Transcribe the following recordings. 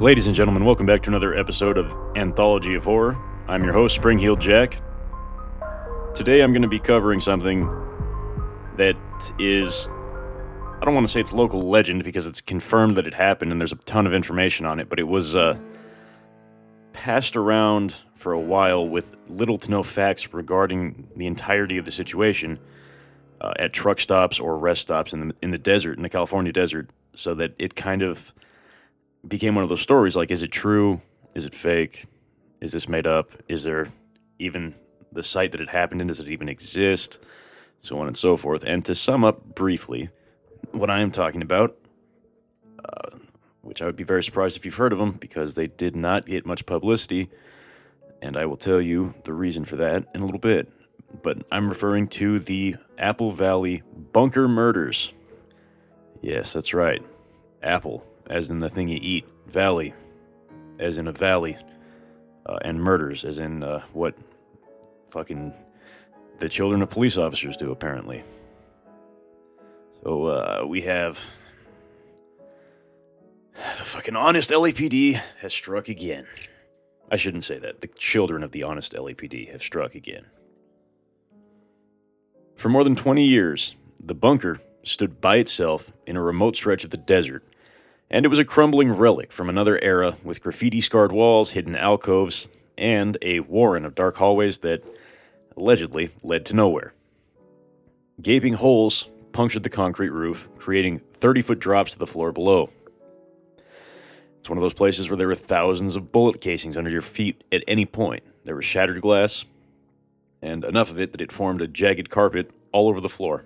Ladies and gentlemen, welcome back to another episode of Anthology of Horror. I'm your host, Spring-Heeled Jack. Today I'm going to be covering something that is. I don't want to say it's local legend because it's confirmed that it happened and there's a ton of information on it, but it was uh, passed around for a while with little to no facts regarding the entirety of the situation uh, at truck stops or rest stops in the, in the desert, in the California desert, so that it kind of became one of those stories like, is it true? Is it fake? Is this made up? Is there even the site that it happened in? Does it even exist? So on and so forth. And to sum up briefly, what I am talking about, uh, which I would be very surprised if you've heard of them because they did not get much publicity, and I will tell you the reason for that in a little bit. But I'm referring to the Apple Valley bunker murders. Yes, that's right. Apple, as in the thing you eat, Valley, as in a valley, uh, and murders, as in uh, what fucking the children of police officers do, apparently. So uh, we have the fucking honest LAPD has struck again. I shouldn't say that. The children of the honest LAPD have struck again. For more than 20 years, the bunker stood by itself in a remote stretch of the desert, and it was a crumbling relic from another era with graffiti scarred walls, hidden alcoves, and a warren of dark hallways that allegedly led to nowhere. Gaping holes punctured the concrete roof, creating 30 foot drops to the floor below. It's one of those places where there were thousands of bullet casings under your feet at any point. There was shattered glass, and enough of it that it formed a jagged carpet all over the floor,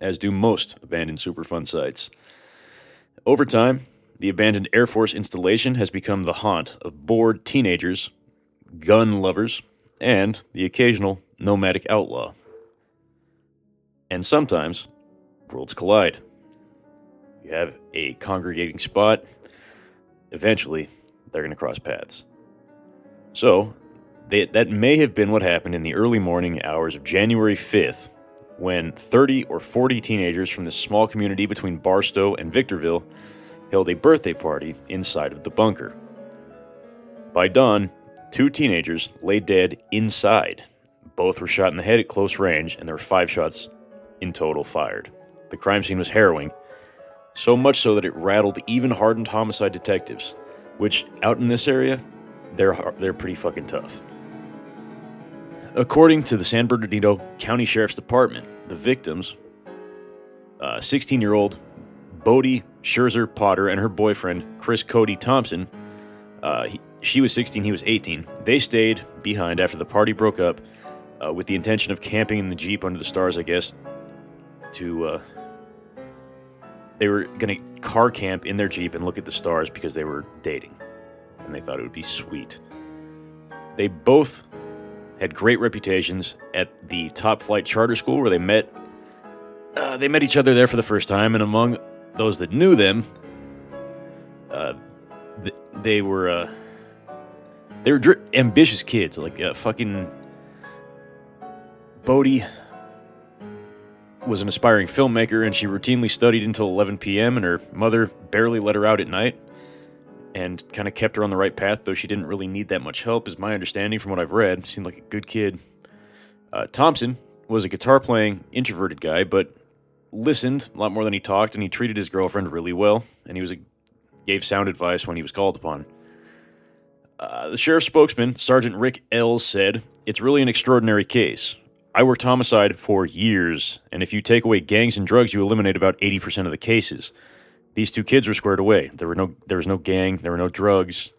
as do most abandoned Superfund sites. Over time, the abandoned Air Force installation has become the haunt of bored teenagers, gun lovers, and the occasional nomadic outlaw. And sometimes, worlds collide. You have a congregating spot, eventually, they're going to cross paths. So, they, that may have been what happened in the early morning hours of January 5th when 30 or 40 teenagers from this small community between Barstow and Victorville held a birthday party inside of the bunker. By dawn, two teenagers lay dead inside. Both were shot in the head at close range, and there were five shots in total fired. The crime scene was harrowing, so much so that it rattled even hardened homicide detectives, which out in this area, they're they're pretty fucking tough. According to the San Bernardino County Sheriff's Department, the victims, 16 uh, year old Bodie Scherzer Potter and her boyfriend, Chris Cody Thompson, uh, he, she was 16, he was 18. They stayed behind after the party broke up uh, with the intention of camping in the Jeep under the stars, I guess, to. Uh, they were going to car camp in their Jeep and look at the stars because they were dating. And they thought it would be sweet. They both had great reputations at the top flight charter school where they met. Uh, they met each other there for the first time, and among those that knew them, uh, th- they were uh, they were dr- ambitious kids, like fucking Bodie was an aspiring filmmaker, and she routinely studied until 11 p.m. And her mother barely let her out at night and kind of kept her on the right path, though she didn't really need that much help, is my understanding from what I've read. Seemed like a good kid. Uh, Thompson was a guitar playing, introverted guy, but listened a lot more than he talked, and he treated his girlfriend really well, and he was a, gave sound advice when he was called upon. Uh, the sheriff's spokesman, Sergeant Rick Ells, said, It's really an extraordinary case. I worked homicide for years, and if you take away gangs and drugs, you eliminate about 80% of the cases. These two kids were squared away. There were no there was no gang, there were no drugs,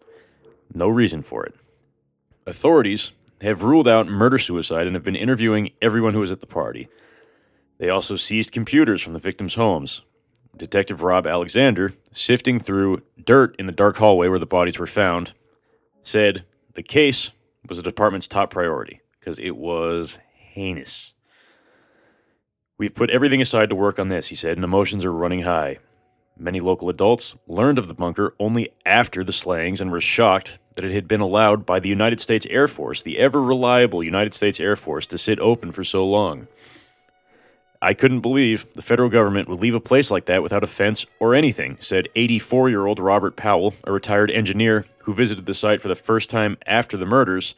no reason for it. Authorities have ruled out murder suicide and have been interviewing everyone who was at the party. They also seized computers from the victims' homes. Detective Rob Alexander, sifting through dirt in the dark hallway where the bodies were found, said the case was the department's top priority because it was heinous. We've put everything aside to work on this, he said, and emotions are running high. Many local adults learned of the bunker only after the slayings and were shocked that it had been allowed by the United States Air Force, the ever reliable United States Air Force, to sit open for so long. I couldn't believe the federal government would leave a place like that without a fence or anything, said 84 year old Robert Powell, a retired engineer who visited the site for the first time after the murders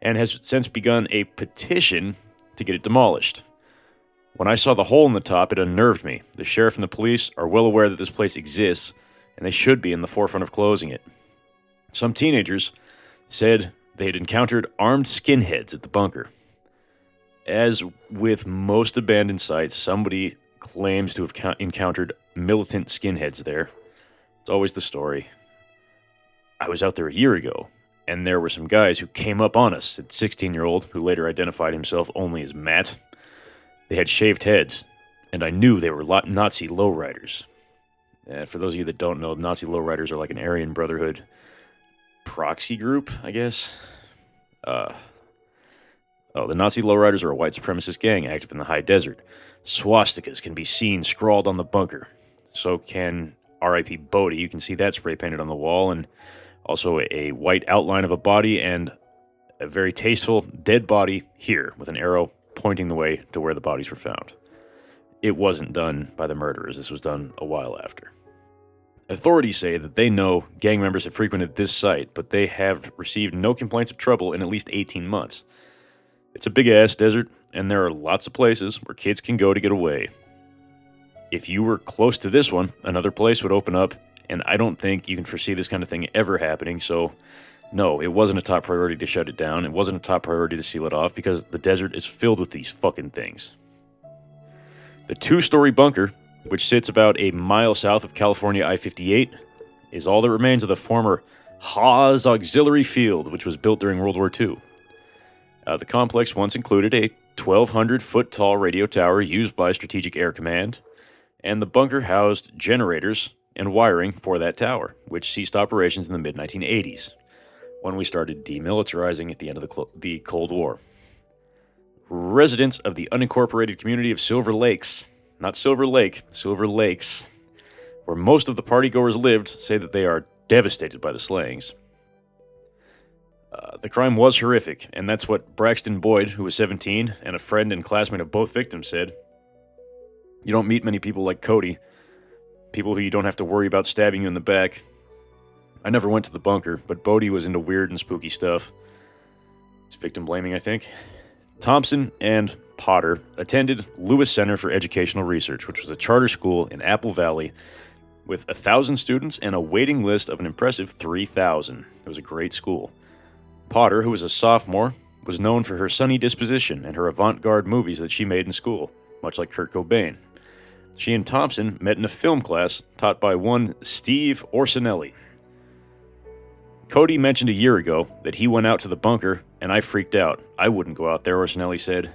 and has since begun a petition to get it demolished. When I saw the hole in the top, it unnerved me. The sheriff and the police are well aware that this place exists, and they should be in the forefront of closing it. Some teenagers said they had encountered armed skinheads at the bunker. As with most abandoned sites, somebody claims to have encountered militant skinheads there. It's always the story. I was out there a year ago, and there were some guys who came up on us, said 16 year old, who later identified himself only as Matt. They had shaved heads, and I knew they were Nazi lowriders. And for those of you that don't know, Nazi lowriders are like an Aryan Brotherhood proxy group, I guess. Uh, Oh, the Nazi lowriders are a white supremacist gang active in the high desert. Swastikas can be seen scrawled on the bunker. So can R.I.P. Bodie. You can see that spray painted on the wall, and also a white outline of a body and a very tasteful dead body here with an arrow pointing the way to where the bodies were found. It wasn't done by the murderers, this was done a while after. Authorities say that they know gang members have frequented this site, but they have received no complaints of trouble in at least 18 months. It's a big ass desert, and there are lots of places where kids can go to get away. If you were close to this one, another place would open up, and I don't think you can foresee this kind of thing ever happening, so no, it wasn't a top priority to shut it down. It wasn't a top priority to seal it off because the desert is filled with these fucking things. The two story bunker, which sits about a mile south of California I 58, is all that remains of the former Hawes Auxiliary Field, which was built during World War II. Uh, the complex once included a 1,200 foot tall radio tower used by Strategic Air Command, and the bunker housed generators and wiring for that tower, which ceased operations in the mid 1980s, when we started demilitarizing at the end of the, the Cold War. Residents of the unincorporated community of Silver Lakes, not Silver Lake, Silver Lakes, where most of the partygoers lived, say that they are devastated by the slayings. Uh, the crime was horrific, and that's what Braxton Boyd, who was 17 and a friend and classmate of both victims, said. You don't meet many people like Cody, people who you don't have to worry about stabbing you in the back. I never went to the bunker, but Bodie was into weird and spooky stuff. It's victim blaming, I think. Thompson and Potter attended Lewis Center for Educational Research, which was a charter school in Apple Valley with a thousand students and a waiting list of an impressive 3,000. It was a great school. Potter, who was a sophomore, was known for her sunny disposition and her avant garde movies that she made in school, much like Kurt Cobain. She and Thompson met in a film class taught by one Steve Orsinelli. Cody mentioned a year ago that he went out to the bunker, and I freaked out. I wouldn't go out there, Orsinelli said.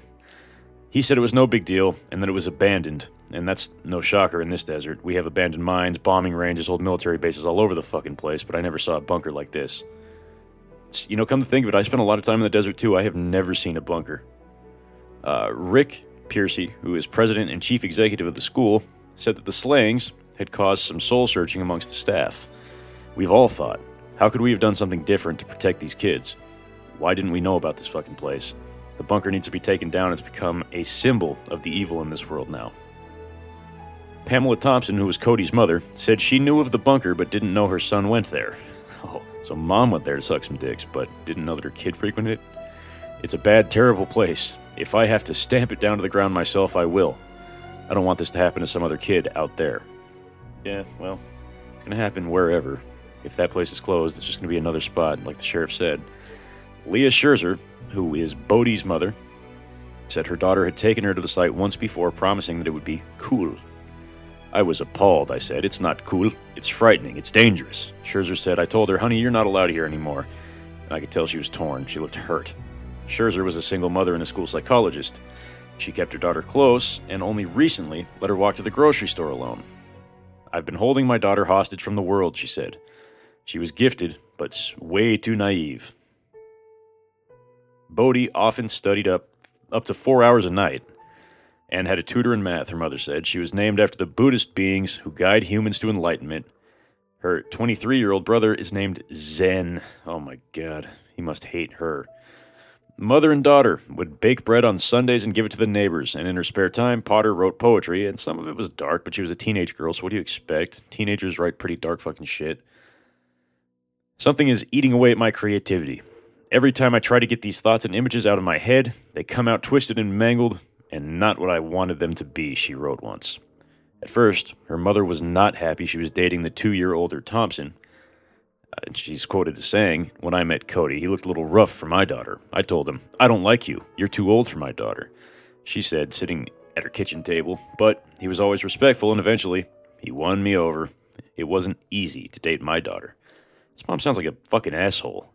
He said it was no big deal and that it was abandoned, and that's no shocker in this desert. We have abandoned mines, bombing ranges, old military bases all over the fucking place, but I never saw a bunker like this. You know, come to think of it, I spent a lot of time in the desert too. I have never seen a bunker. Uh, Rick Piercy, who is president and chief executive of the school, said that the slayings had caused some soul searching amongst the staff. We've all thought, how could we have done something different to protect these kids? Why didn't we know about this fucking place? The bunker needs to be taken down. It's become a symbol of the evil in this world now. Pamela Thompson, who was Cody's mother, said she knew of the bunker but didn't know her son went there. Oh, so mom went there to suck some dicks, but didn't know that her kid frequented it. It's a bad, terrible place. If I have to stamp it down to the ground myself, I will. I don't want this to happen to some other kid out there. Yeah, well, it's to happen wherever. If that place is closed, it's just going to be another spot, like the sheriff said. Leah Scherzer, who is Bodie's mother, said her daughter had taken her to the site once before, promising that it would be cool I was appalled. I said, It's not cool. It's frightening. It's dangerous. Scherzer said, I told her, honey, you're not allowed here anymore. And I could tell she was torn. She looked hurt. Scherzer was a single mother and a school psychologist. She kept her daughter close and only recently let her walk to the grocery store alone. I've been holding my daughter hostage from the world, she said. She was gifted, but way too naive. Bodie often studied up up to four hours a night and had a tutor in math, her mother said. She was named after the Buddhist beings who guide humans to enlightenment. Her 23 year old brother is named Zen. Oh my god, he must hate her. Mother and daughter would bake bread on Sundays and give it to the neighbors, and in her spare time, Potter wrote poetry, and some of it was dark, but she was a teenage girl, so what do you expect? Teenagers write pretty dark fucking shit. Something is eating away at my creativity. Every time I try to get these thoughts and images out of my head, they come out twisted and mangled, and not what I wanted them to be, she wrote once. At first, her mother was not happy she was dating the two year older Thompson. Uh, she's quoted as saying, When I met Cody, he looked a little rough for my daughter. I told him, I don't like you. You're too old for my daughter. She said, sitting at her kitchen table, but he was always respectful, and eventually, he won me over. It wasn't easy to date my daughter. This mom sounds like a fucking asshole.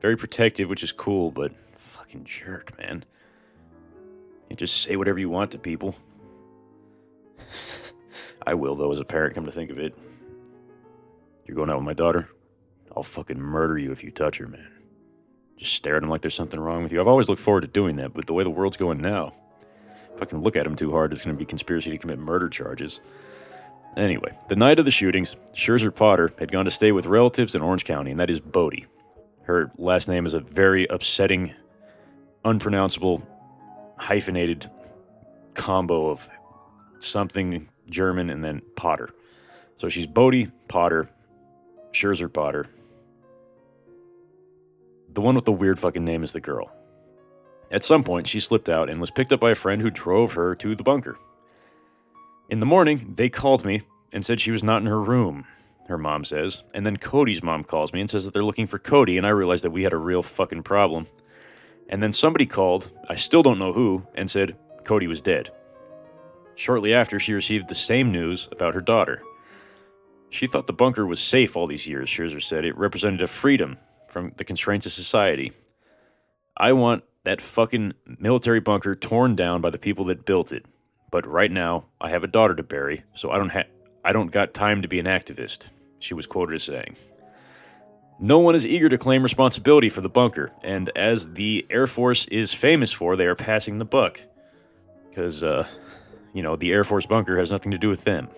Very protective, which is cool, but fucking jerk, man. You just say whatever you want to people. I will, though, as a parent, come to think of it. You're going out with my daughter? I'll fucking murder you if you touch her, man. Just stare at him like there's something wrong with you. I've always looked forward to doing that, but the way the world's going now, if I can look at him too hard, it's going to be conspiracy to commit murder charges. Anyway, the night of the shootings, Scherzer Potter had gone to stay with relatives in Orange County, and that is Bodie. Her last name is a very upsetting, unpronounceable, hyphenated combo of something German and then Potter. So she's Bodie Potter, Scherzer Potter. The one with the weird fucking name is the girl. At some point, she slipped out and was picked up by a friend who drove her to the bunker. In the morning, they called me and said she was not in her room, her mom says. And then Cody's mom calls me and says that they're looking for Cody, and I realized that we had a real fucking problem. And then somebody called, I still don't know who, and said Cody was dead. Shortly after, she received the same news about her daughter. She thought the bunker was safe all these years, Scherzer said. It represented a freedom from the constraints of society. I want that fucking military bunker torn down by the people that built it. But right now, I have a daughter to bury, so I don't have I don't got time to be an activist, she was quoted as saying. No one is eager to claim responsibility for the bunker, and as the Air Force is famous for, they are passing the buck. Because, uh, you know, the Air Force bunker has nothing to do with them.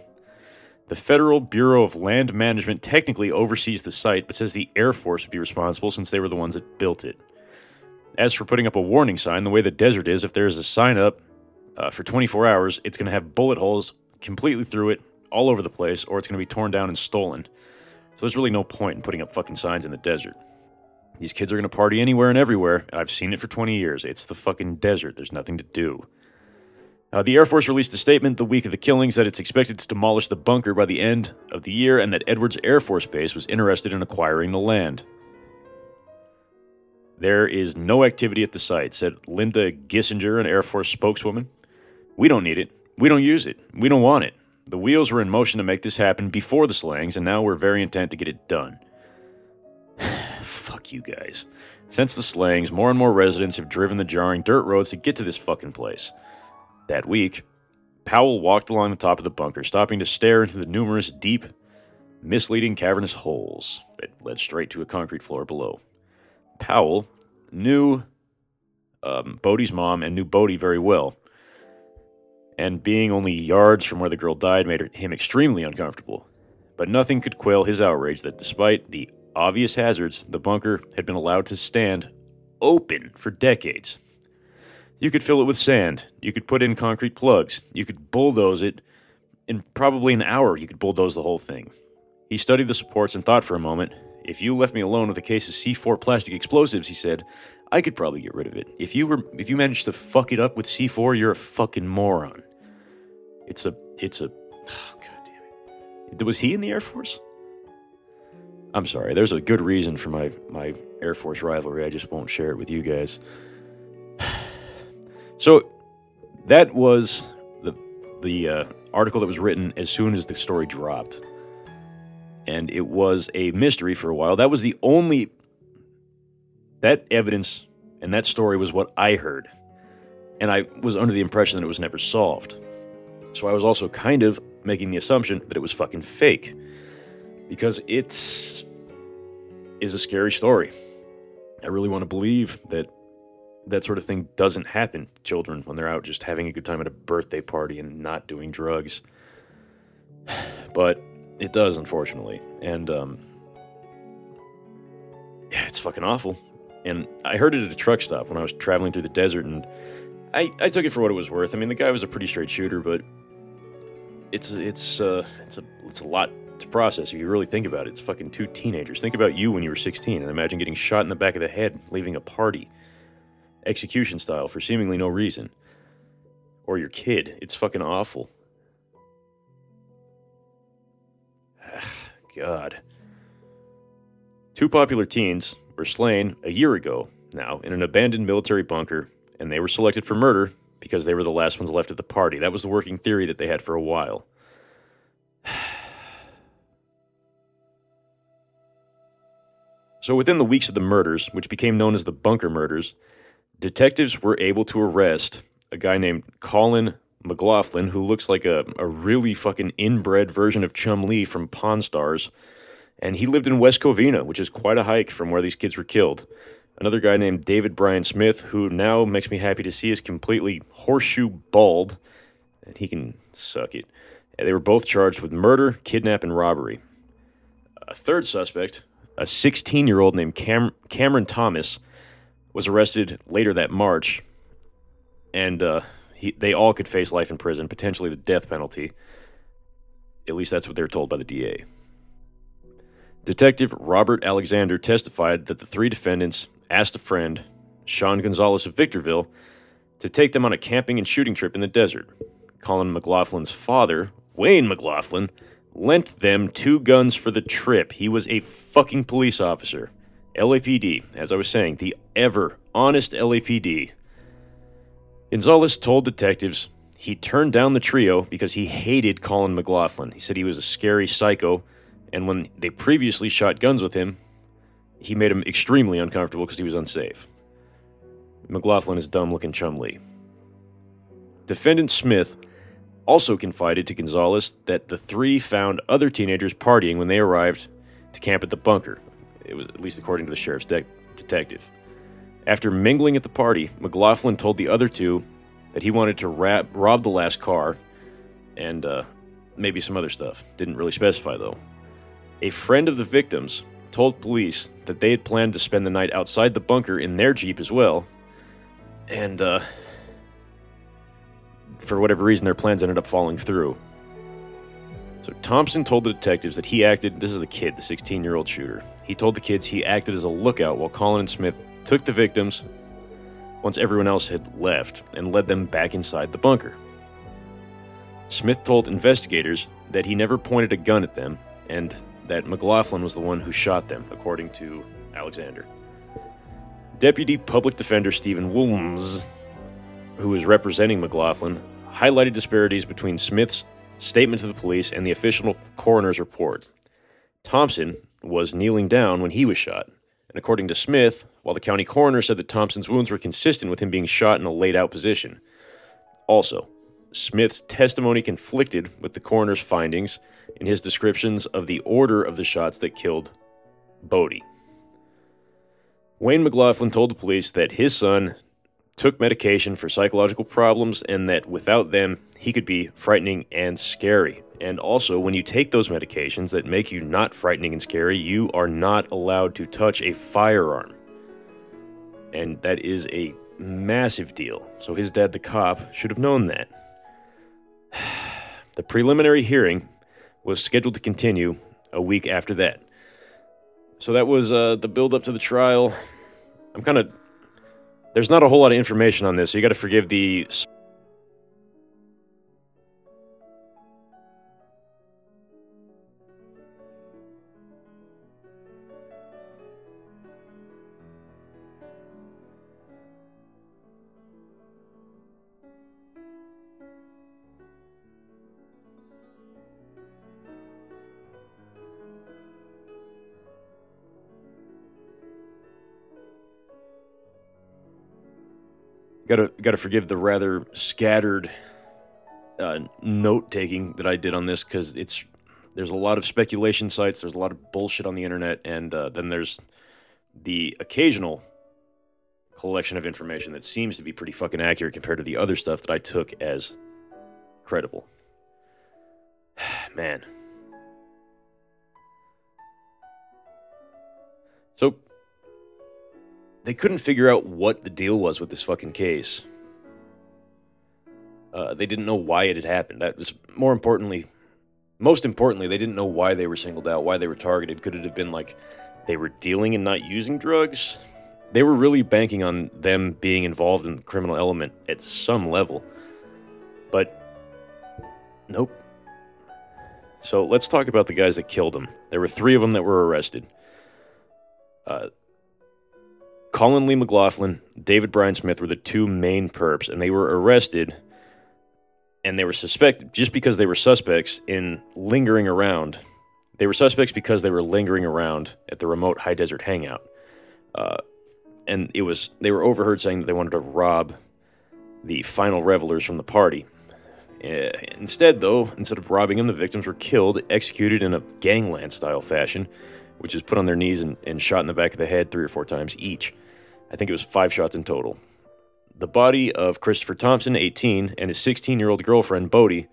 The Federal Bureau of Land Management technically oversees the site, but says the Air Force would be responsible since they were the ones that built it. As for putting up a warning sign, the way the desert is, if there's a sign up uh, for 24 hours, it's going to have bullet holes completely through it, all over the place, or it's going to be torn down and stolen. So there's really no point in putting up fucking signs in the desert. These kids are going to party anywhere and everywhere. I've seen it for 20 years. It's the fucking desert. There's nothing to do. Uh, the Air Force released a statement the week of the killings that it's expected to demolish the bunker by the end of the year and that Edwards Air Force Base was interested in acquiring the land. There is no activity at the site, said Linda Gissinger, an Air Force spokeswoman. We don't need it. We don't use it. We don't want it. The wheels were in motion to make this happen before the slayings, and now we're very intent to get it done. Fuck you guys. Since the slayings, more and more residents have driven the jarring dirt roads to get to this fucking place. That week, Powell walked along the top of the bunker, stopping to stare into the numerous deep, misleading cavernous holes that led straight to a concrete floor below. Powell knew um, Bodie's mom and knew Bodie very well, and being only yards from where the girl died made him extremely uncomfortable. But nothing could quell his outrage that despite the obvious hazards, the bunker had been allowed to stand open for decades. You could fill it with sand, you could put in concrete plugs, you could bulldoze it. In probably an hour, you could bulldoze the whole thing. He studied the supports and thought for a moment. If you left me alone with a case of C4 plastic explosives, he said, I could probably get rid of it. If you were if you managed to fuck it up with C4, you're a fucking moron. It's a it's a oh, god damn it. Was he in the Air Force? I'm sorry. There's a good reason for my my Air Force rivalry. I just won't share it with you guys. So that was the the uh, article that was written as soon as the story dropped, and it was a mystery for a while. That was the only that evidence and that story was what I heard, and I was under the impression that it was never solved. So I was also kind of making the assumption that it was fucking fake because it is a scary story. I really want to believe that that sort of thing doesn't happen to children when they're out just having a good time at a birthday party and not doing drugs. But it does, unfortunately. And, um, yeah, it's fucking awful. And I heard it at a truck stop when I was traveling through the desert, and I, I took it for what it was worth. I mean, the guy was a pretty straight shooter, but it's it's uh, it's a it's a lot to process if you really think about it. It's fucking two teenagers. Think about you when you were 16, and imagine getting shot in the back of the head, leaving a party, execution style, for seemingly no reason. Or your kid. It's fucking awful. God. Two popular teens were slain a year ago now in an abandoned military bunker, and they were selected for murder because they were the last ones left at the party. That was the working theory that they had for a while. so, within the weeks of the murders, which became known as the bunker murders, detectives were able to arrest a guy named Colin McLaughlin, who looks like a, a really fucking inbred version of Chumlee from Pawn Stars and he lived in West Covina, which is quite a hike from where these kids were killed. Another guy named David Bryan Smith, who now makes me happy to see is completely horseshoe bald, and he can suck it. They were both charged with murder, kidnap, and robbery. A third suspect, a 16 year old named Cam- Cameron Thomas, was arrested later that March, and uh, he, they all could face life in prison, potentially the death penalty. At least that's what they were told by the DA. Detective Robert Alexander testified that the three defendants asked a friend, Sean Gonzalez of Victorville, to take them on a camping and shooting trip in the desert. Colin McLaughlin's father, Wayne McLaughlin, lent them two guns for the trip. He was a fucking police officer. LAPD, as I was saying, the ever honest LAPD. Gonzalez told detectives he turned down the trio because he hated Colin McLaughlin. He said he was a scary psycho and when they previously shot guns with him, he made him extremely uncomfortable because he was unsafe. McLaughlin is dumb looking Chumlee. Defendant Smith also confided to Gonzalez that the three found other teenagers partying when they arrived to camp at the bunker. It was at least according to the sheriff's de- detective. After mingling at the party, McLaughlin told the other two that he wanted to rab- rob the last car and uh, maybe some other stuff. Didn't really specify though. A friend of the victims told police that they had planned to spend the night outside the bunker in their Jeep as well. And, uh, for whatever reason, their plans ended up falling through. So Thompson told the detectives that he acted, this is the kid, the 16 year old shooter. He told the kids he acted as a lookout while Colin and Smith took the victims once everyone else had left and led them back inside the bunker. Smith told investigators that he never pointed a gun at them and that McLaughlin was the one who shot them, according to Alexander. Deputy Public Defender Stephen Wilms, who was representing McLaughlin, highlighted disparities between Smith's statement to the police and the official coroner's report. Thompson was kneeling down when he was shot, and according to Smith, while the county coroner said that Thompson's wounds were consistent with him being shot in a laid out position. Also, Smith's testimony conflicted with the coroner's findings in his descriptions of the order of the shots that killed Bodie. Wayne McLaughlin told the police that his son took medication for psychological problems and that without them, he could be frightening and scary. And also, when you take those medications that make you not frightening and scary, you are not allowed to touch a firearm. And that is a massive deal. So his dad, the cop, should have known that. The preliminary hearing was scheduled to continue a week after that. So that was uh, the build up to the trial. I'm kind of. There's not a whole lot of information on this, so you got to forgive the Gotta gotta forgive the rather scattered uh, note taking that I did on this because it's there's a lot of speculation sites, there's a lot of bullshit on the internet, and uh, then there's the occasional collection of information that seems to be pretty fucking accurate compared to the other stuff that I took as credible. Man. So they couldn't figure out what the deal was with this fucking case. Uh, they didn't know why it had happened. That was more importantly, most importantly, they didn't know why they were singled out, why they were targeted. Could it have been like they were dealing and not using drugs? They were really banking on them being involved in the criminal element at some level. But nope. So let's talk about the guys that killed him. There were three of them that were arrested. Uh, Colin Lee McLaughlin, David Brian Smith were the two main perps, and they were arrested and they were suspected just because they were suspects in lingering around. They were suspects because they were lingering around at the remote high desert hangout. Uh, and it was they were overheard saying that they wanted to rob the final revelers from the party. Uh, instead, though, instead of robbing them, the victims were killed, executed in a gangland style fashion, which is put on their knees and, and shot in the back of the head three or four times each. I think it was five shots in total. The body of Christopher Thompson, 18, and his 16 year old girlfriend, Bodie,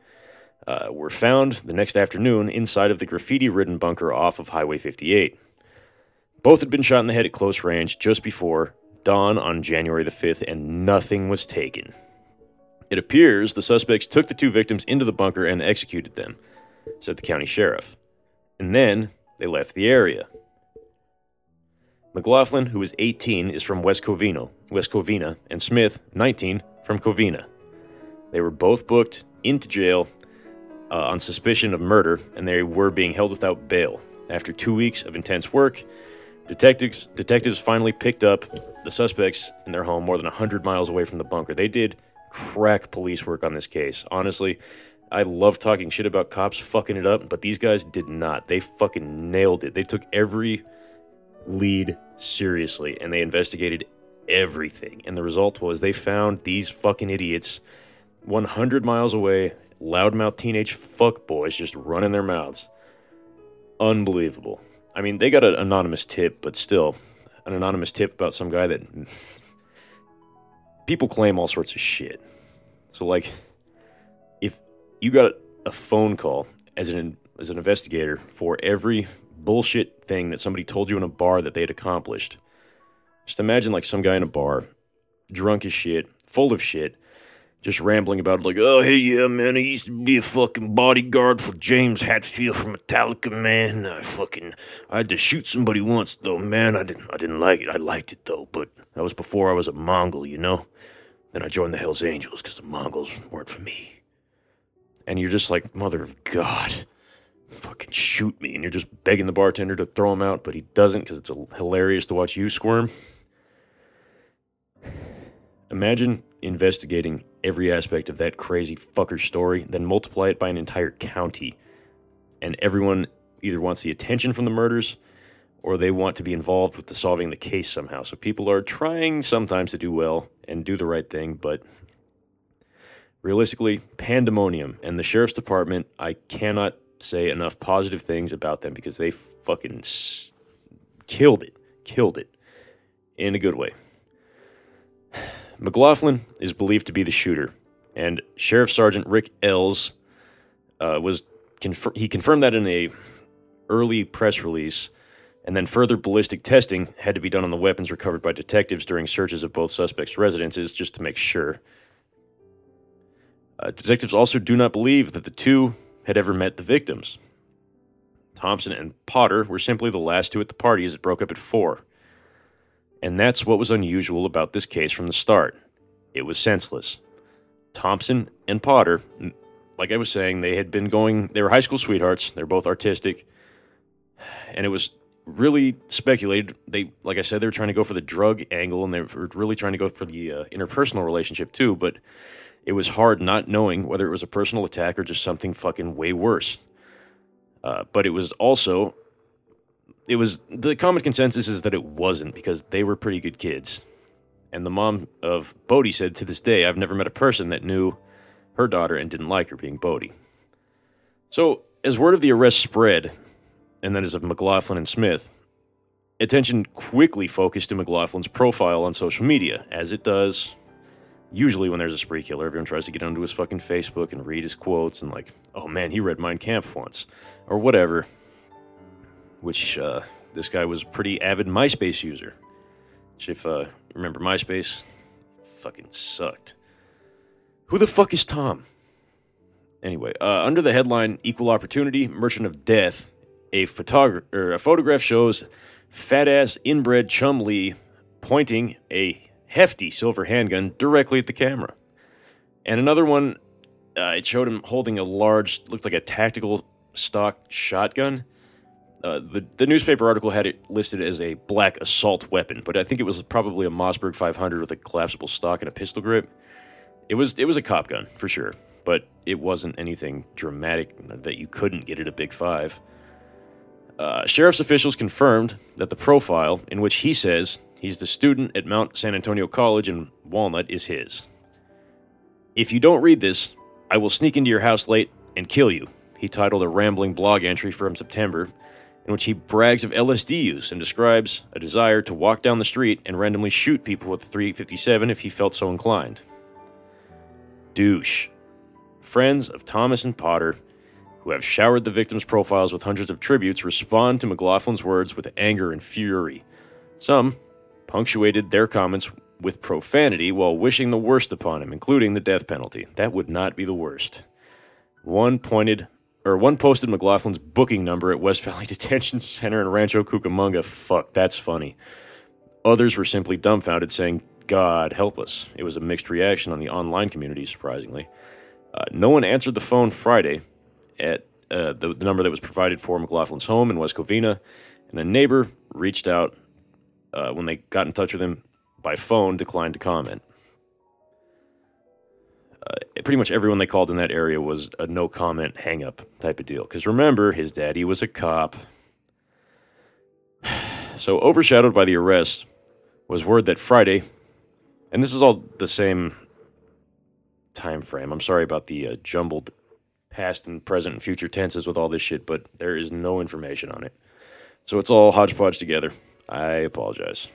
uh, were found the next afternoon inside of the graffiti ridden bunker off of Highway 58. Both had been shot in the head at close range just before dawn on January the 5th, and nothing was taken. It appears the suspects took the two victims into the bunker and executed them, said the county sheriff. And then they left the area. McLaughlin, who was 18, is from West Covina, West Covina, and Smith, 19, from Covina. They were both booked into jail uh, on suspicion of murder, and they were being held without bail. After two weeks of intense work, detectives detectives finally picked up the suspects in their home more than 100 miles away from the bunker. They did crack police work on this case. Honestly, I love talking shit about cops fucking it up, but these guys did not. They fucking nailed it. They took every lead seriously and they investigated everything. And the result was they found these fucking idiots 100 miles away, loudmouth teenage fuckboys just running their mouths. Unbelievable. I mean, they got an anonymous tip, but still, an anonymous tip about some guy that people claim all sorts of shit. So, like, you got a phone call as an as an investigator for every bullshit thing that somebody told you in a bar that they had accomplished. Just imagine like some guy in a bar, drunk as shit, full of shit, just rambling about like, oh hey yeah man, I used to be a fucking bodyguard for James Hetfield from Metallica, man. I fucking I had to shoot somebody once though, man. I didn't I didn't like it. I liked it though, but that was before I was a Mongol, you know. Then I joined the Hell's Angels because the Mongols weren't for me. And you're just like, mother of God fucking shoot me. And you're just begging the bartender to throw him out, but he doesn't because it's hilarious to watch you squirm. Imagine investigating every aspect of that crazy fucker story, then multiply it by an entire county. And everyone either wants the attention from the murders or they want to be involved with the solving the case somehow. So people are trying sometimes to do well and do the right thing, but realistically, pandemonium. And the sheriff's department, I cannot say enough positive things about them because they fucking s- killed it, killed it in a good way. McLaughlin is believed to be the shooter, and Sheriff Sergeant Rick Ells uh, was he confirmed that in a early press release, and then further ballistic testing had to be done on the weapons recovered by detectives during searches of both suspects' residences just to make sure. Uh, detectives also do not believe that the two had ever met the victims. Thompson and Potter were simply the last two at the party as it broke up at 4. And that's what was unusual about this case from the start. It was senseless. Thompson and Potter, like I was saying, they had been going, they were high school sweethearts. They're both artistic. And it was really speculated. They, like I said, they were trying to go for the drug angle and they were really trying to go for the uh, interpersonal relationship too. But it was hard not knowing whether it was a personal attack or just something fucking way worse. Uh, but it was also, it was the common consensus is that it wasn't because they were pretty good kids. And the mom of Bodie said to this day, I've never met a person that knew her daughter and didn't like her being Bodie. So, as word of the arrest spread, and that is of McLaughlin and Smith, attention quickly focused to McLaughlin's profile on social media, as it does usually when there's a spree killer, everyone tries to get onto his fucking Facebook and read his quotes and like, oh man, he read Mein Kampf once, or whatever. Which uh, this guy was a pretty avid MySpace user, Which, if uh, remember MySpace, fucking sucked. Who the fuck is Tom? Anyway, uh, under the headline "Equal Opportunity Merchant of Death," a photographer a photograph shows fat ass inbred Chumlee pointing a hefty silver handgun directly at the camera, and another one. Uh, it showed him holding a large, looked like a tactical stock shotgun. Uh, the the newspaper article had it listed as a black assault weapon, but I think it was probably a Mossberg 500 with a collapsible stock and a pistol grip. It was it was a cop gun for sure, but it wasn't anything dramatic that you couldn't get at a Big Five. Uh, sheriff's officials confirmed that the profile in which he says he's the student at Mount San Antonio College and Walnut is his. If you don't read this, I will sneak into your house late and kill you, he titled a rambling blog entry from September in which he brags of LSD use and describes a desire to walk down the street and randomly shoot people with a 357 if he felt so inclined. Douche. Friends of Thomas and Potter, who have showered the victims' profiles with hundreds of tributes, respond to McLaughlin's words with anger and fury. Some punctuated their comments with profanity while wishing the worst upon him, including the death penalty. That would not be the worst. One pointed or one posted McLaughlin's booking number at West Valley Detention Center in Rancho Cucamonga. Fuck, that's funny. Others were simply dumbfounded, saying, God help us. It was a mixed reaction on the online community, surprisingly. Uh, no one answered the phone Friday at uh, the, the, number that was provided for McLaughlin's home in West Covina, and a neighbor reached out uh, when they got in touch with him by phone, declined to comment uh, pretty much everyone they called in that area was a no comment hang up type of deal. Because remember, his daddy was a cop. so, overshadowed by the arrest was word that Friday, and this is all the same time frame. I'm sorry about the uh, jumbled past and present and future tenses with all this shit, but there is no information on it. So it's all hodgepodge together. I apologize.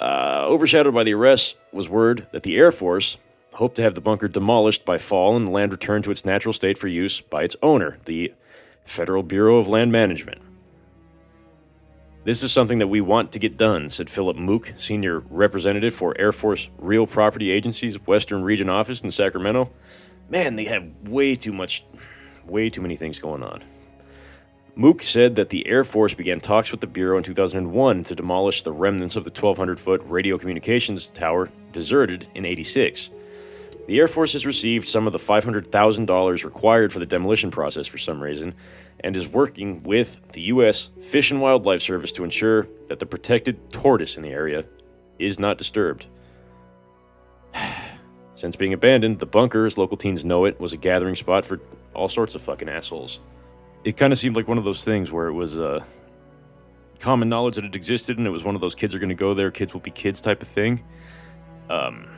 Uh, overshadowed by the arrest was word that the Air Force hoped to have the bunker demolished by fall and the land returned to its natural state for use by its owner, the Federal Bureau of Land Management. This is something that we want to get done, said Philip Mook, senior representative for Air Force Real Property Agency's Western Region office in Sacramento. Man, they have way too much, way too many things going on. Mook said that the Air Force began talks with the Bureau in 2001 to demolish the remnants of the 1,200 foot radio communications tower deserted in 86. The Air Force has received some of the $500,000 required for the demolition process for some reason and is working with the U.S. Fish and Wildlife Service to ensure that the protected tortoise in the area is not disturbed. Since being abandoned, the bunker, as local teens know it, was a gathering spot for all sorts of fucking assholes. It kind of seemed like one of those things where it was uh, common knowledge that it existed, and it was one of those kids are going to go there, kids will be kids type of thing. Um,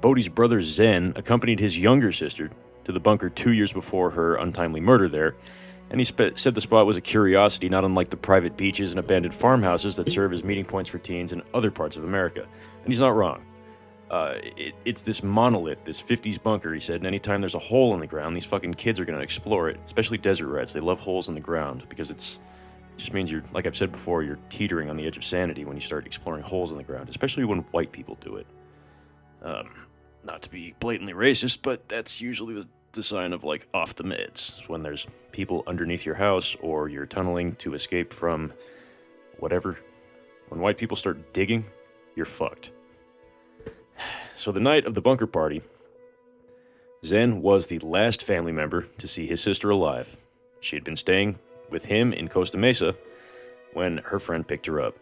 Bodie's brother Zen accompanied his younger sister to the bunker two years before her untimely murder there, and he sp- said the spot was a curiosity not unlike the private beaches and abandoned farmhouses that serve as meeting points for teens in other parts of America. And he's not wrong. Uh, it, it's this monolith, this 50s bunker, he said, and anytime there's a hole in the ground, these fucking kids are to explore it, especially desert rats. They love holes in the ground because it's it just means you're, like I've said before, you're teetering on the edge of sanity when you start exploring holes in the ground, especially when white people do it. Um, not to be blatantly racist, but that's usually the, the sign of like off the meds when there's people underneath your house or you're tunneling to escape from whatever. When white people start digging, you're fucked. So the night of the bunker party, Zen was the last family member to see his sister alive. She had been staying with him in Costa Mesa when her friend picked her up.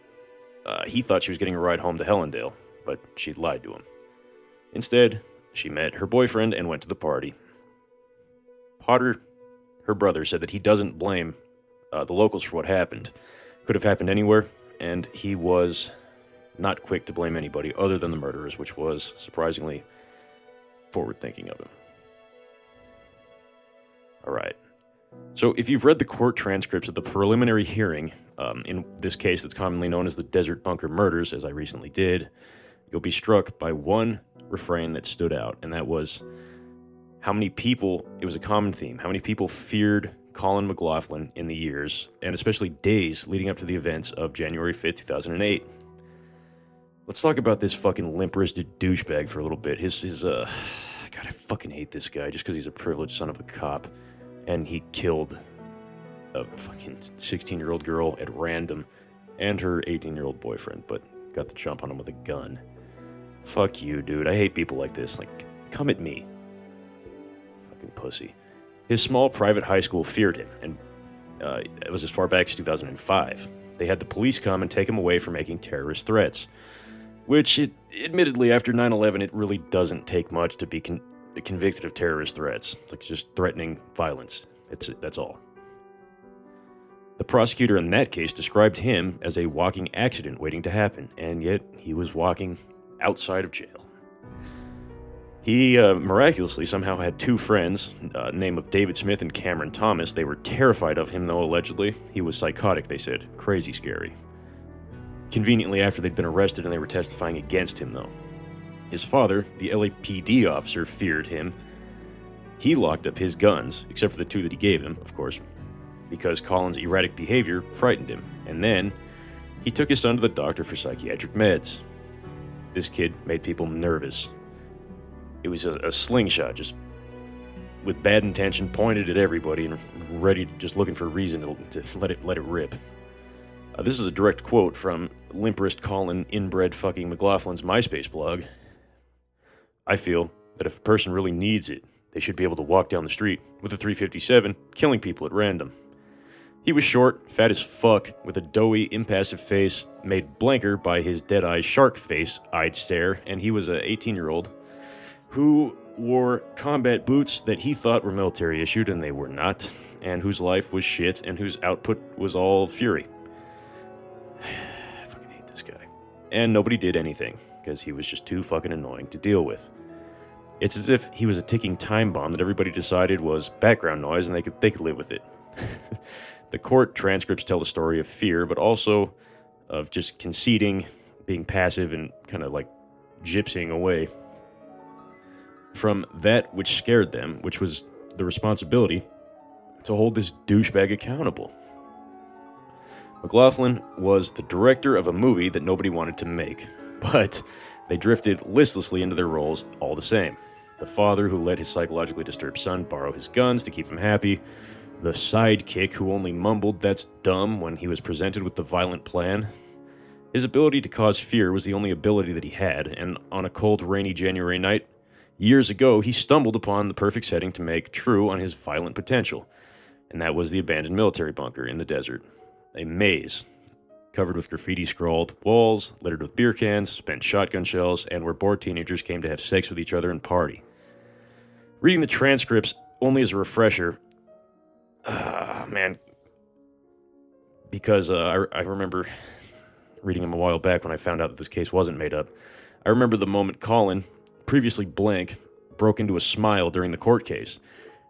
Uh, he thought she was getting a ride home to Helendale, but she'd lied to him. Instead, she met her boyfriend and went to the party. Potter, her brother, said that he doesn't blame uh, the locals for what happened. Could have happened anywhere, and he was not quick to blame anybody other than the murderers, which was surprisingly forward thinking of him. All right. So, if you've read the court transcripts of the preliminary hearing, um, in this case that's commonly known as the Desert Bunker Murders, as I recently did, you'll be struck by one refrain that stood out, and that was how many people, it was a common theme, how many people feared Colin McLaughlin in the years, and especially days leading up to the events of January 5th, 2008. Let's talk about this fucking limp wristed douchebag for a little bit. His, his, uh, God, I fucking hate this guy just because he's a privileged son of a cop. And he killed a fucking 16 year old girl at random and her 18 year old boyfriend, but got the jump on him with a gun. Fuck you, dude. I hate people like this. Like, come at me. Fucking pussy. His small private high school feared him, and uh, it was as far back as 2005. They had the police come and take him away for making terrorist threats. Which, it, admittedly, after 9 11, it really doesn't take much to be con- convicted of terrorist threats. It's like just threatening violence. It's, that's all. The prosecutor in that case described him as a walking accident waiting to happen, and yet he was walking outside of jail. He uh, miraculously somehow had two friends, uh, name of David Smith and Cameron Thomas. They were terrified of him, though, allegedly. He was psychotic, they said. Crazy scary. Conveniently, after they'd been arrested and they were testifying against him, though. His father, the LAPD officer, feared him. He locked up his guns, except for the two that he gave him, of course, because Colin's erratic behavior frightened him. And then he took his son to the doctor for psychiatric meds. This kid made people nervous. It was a, a slingshot, just with bad intention, pointed at everybody and ready, just looking for a reason to, to let it let it rip. Uh, this is a direct quote from limperist Colin inbred fucking McLaughlin's MySpace blog. I feel that if a person really needs it, they should be able to walk down the street with a 357, killing people at random. He was short, fat as fuck, with a doughy, impassive face made blanker by his dead eye shark face eyed stare, and he was an 18 year old who wore combat boots that he thought were military issued and they were not, and whose life was shit and whose output was all fury. And nobody did anything because he was just too fucking annoying to deal with. It's as if he was a ticking time bomb that everybody decided was background noise and they could they could live with it. the court transcripts tell the story of fear, but also of just conceding, being passive, and kind of like gypsying away from that which scared them, which was the responsibility to hold this douchebag accountable. McLaughlin was the director of a movie that nobody wanted to make, but they drifted listlessly into their roles all the same. The father who let his psychologically disturbed son borrow his guns to keep him happy, the sidekick who only mumbled that's dumb when he was presented with the violent plan. His ability to cause fear was the only ability that he had, and on a cold, rainy January night, years ago, he stumbled upon the perfect setting to make true on his violent potential, and that was the abandoned military bunker in the desert. A maze covered with graffiti scrawled walls, littered with beer cans, spent shotgun shells, and where bored teenagers came to have sex with each other and party. Reading the transcripts only as a refresher, uh, man, because uh, I, I remember reading them a while back when I found out that this case wasn't made up. I remember the moment Colin, previously blank, broke into a smile during the court case.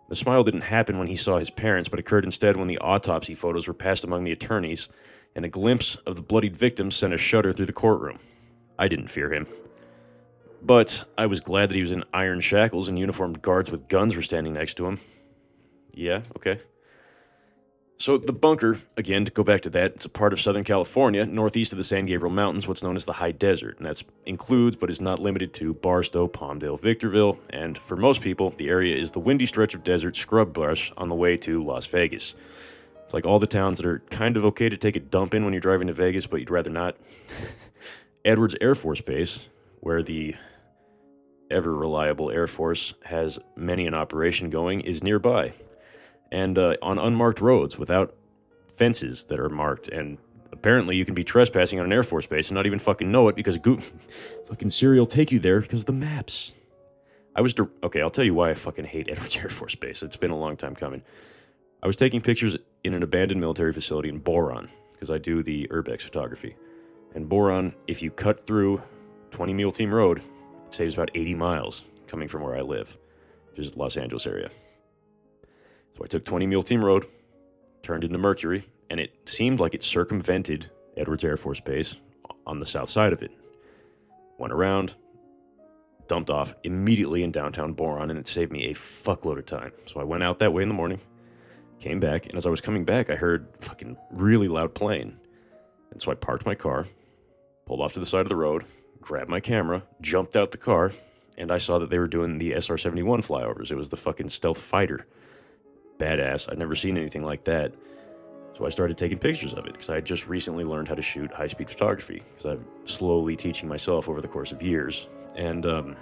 The smile didn't happen when he saw his parents, but occurred instead when the autopsy photos were passed among the attorneys, and a glimpse of the bloodied victim sent a shudder through the courtroom. I didn't fear him. But I was glad that he was in iron shackles and uniformed guards with guns were standing next to him. Yeah, okay. So the bunker, again, to go back to that, it's a part of Southern California, northeast of the San Gabriel Mountains, what's known as the High Desert, and that includes but is not limited to Barstow, Palmdale, Victorville, and for most people, the area is the windy stretch of desert scrub brush on the way to Las Vegas. It's like all the towns that are kind of okay to take a dump in when you're driving to Vegas, but you'd rather not. Edwards Air Force Base, where the ever reliable Air Force has many an operation going, is nearby and uh, on unmarked roads without fences that are marked. And apparently, you can be trespassing on an Air Force base and not even fucking know it because Go- fucking Siri will take you there because of the maps. I was okay. I'll tell you why I fucking hate Edwards Air Force Base. It's been a long time coming. I was taking pictures in an abandoned military facility in Boron because I do the urbex photography. And Boron, if you cut through 20 Mule Team Road, it saves about 80 miles coming from where I live, which is Los Angeles area. So I took 20 Mule Team Road, turned into Mercury, and it seemed like it circumvented Edwards Air Force Base on the south side of it. Went around, dumped off immediately in downtown Boron, and it saved me a fuckload of time. So I went out that way in the morning, came back, and as I was coming back, I heard fucking really loud plane. And so I parked my car, pulled off to the side of the road, grabbed my camera, jumped out the car, and I saw that they were doing the SR 71 flyovers. It was the fucking stealth fighter. Badass. I'd never seen anything like that. So I started taking pictures of it because I had just recently learned how to shoot high speed photography because I've slowly teaching myself over the course of years. And um,